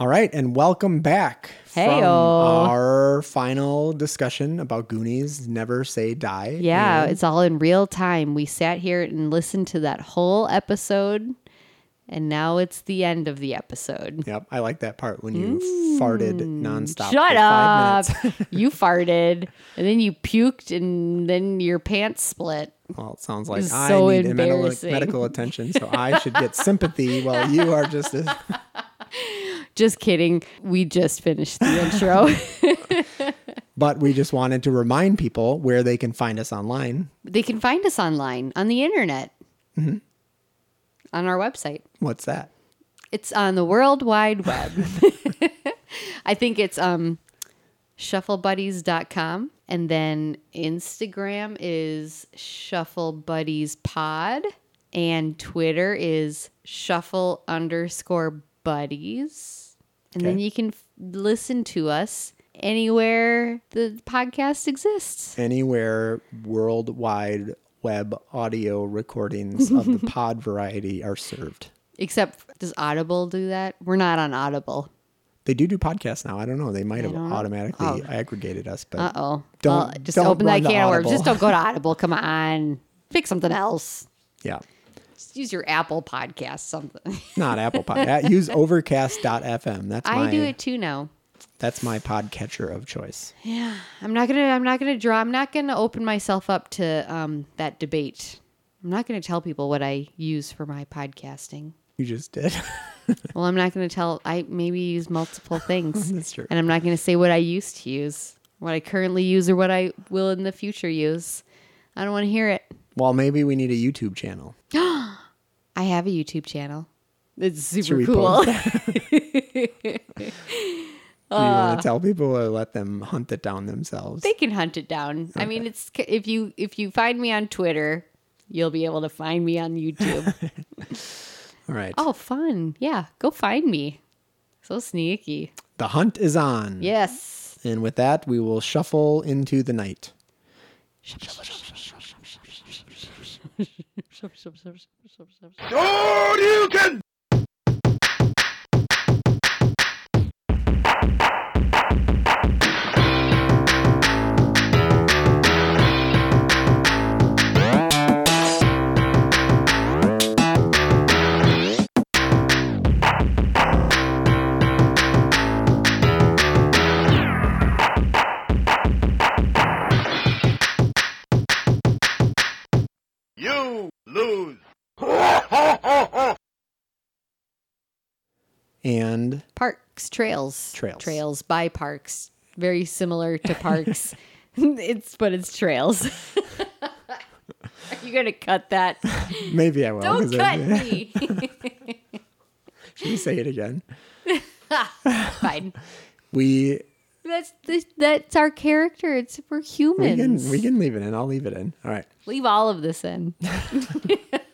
All right, and welcome back from our final discussion about Goonies Never Say Die. Yeah, And- it's all in real time. We sat here and listened to that whole episode, and now it's the end of the episode. Yep, I like that part when you farted nonstop. Mm. Shut for up! <laughs> You <laughs> farted, and then you puked, and then your pants split. well, it sounds like It's I so need medical, medical attention, so I should get <laughs> sympathy while you are just. A, Just kidding. We just finished the intro. <laughs> <laughs> but we just wanted to remind people where they can find us online. they can find us online on the internet, Mm-hmm. on our website. What's that? It's on the World Wide Web. <laughs> I think it's um shufflebuddies.com. And then Instagram is Shuffle Buddies Pod. And Twitter is Shuffle underscore Buddies. And then you can f- listen to us anywhere the podcast exists. Anywhere worldwide web audio recordings of the <laughs> pod variety are served. Except, does Audible do that? We're not on Audible. They do do podcasts now. I don't know. They might have automatically Oh. aggregated us, but Uh oh. Don't- just don't open that can of worms. Just don't go to <laughs> Audible. Come on. Pick something else. yeah, Just use your Apple podcast something. <laughs> not Apple Pod. Uh, Use Overcast.fm. That's my I do it too now. that's my podcatcher of choice. Yeah. I'm not gonna I'm not gonna draw I'm not gonna open myself up to um that debate. I'm not gonna tell people what I use for my podcasting. You just did. <laughs> Well, I'm not gonna tell I maybe use multiple things. <laughs> That's true. And I'm not gonna say what I used to use, what I currently use or what I will in the future use. I don't wanna hear it. Well, maybe we need a YouTube channel. <gasps> I have a YouTube channel. It's super cool. <laughs> Do you want to ah. tell people or let them hunt it down themselves? they can hunt it down. I mean, it's if you if you find me on Twitter, you'll be able to find me on YouTube. <laughs> All right. oh, fun! Yeah, go find me. So sneaky. The hunt is on. Yes. And with that, we will shuffle into the night. You lose. <laughs> And Parks, trails, Trails. trails by parks. Very similar to parks. <laughs> it's but it's trails. Are <laughs> you gonna cut that? maybe I will. Don't cut me. Should we say it again? Fine. We That's this, that's our character. It's we're we can we can leave it in. I'll leave it in. All right. Leave all of this in. <laughs>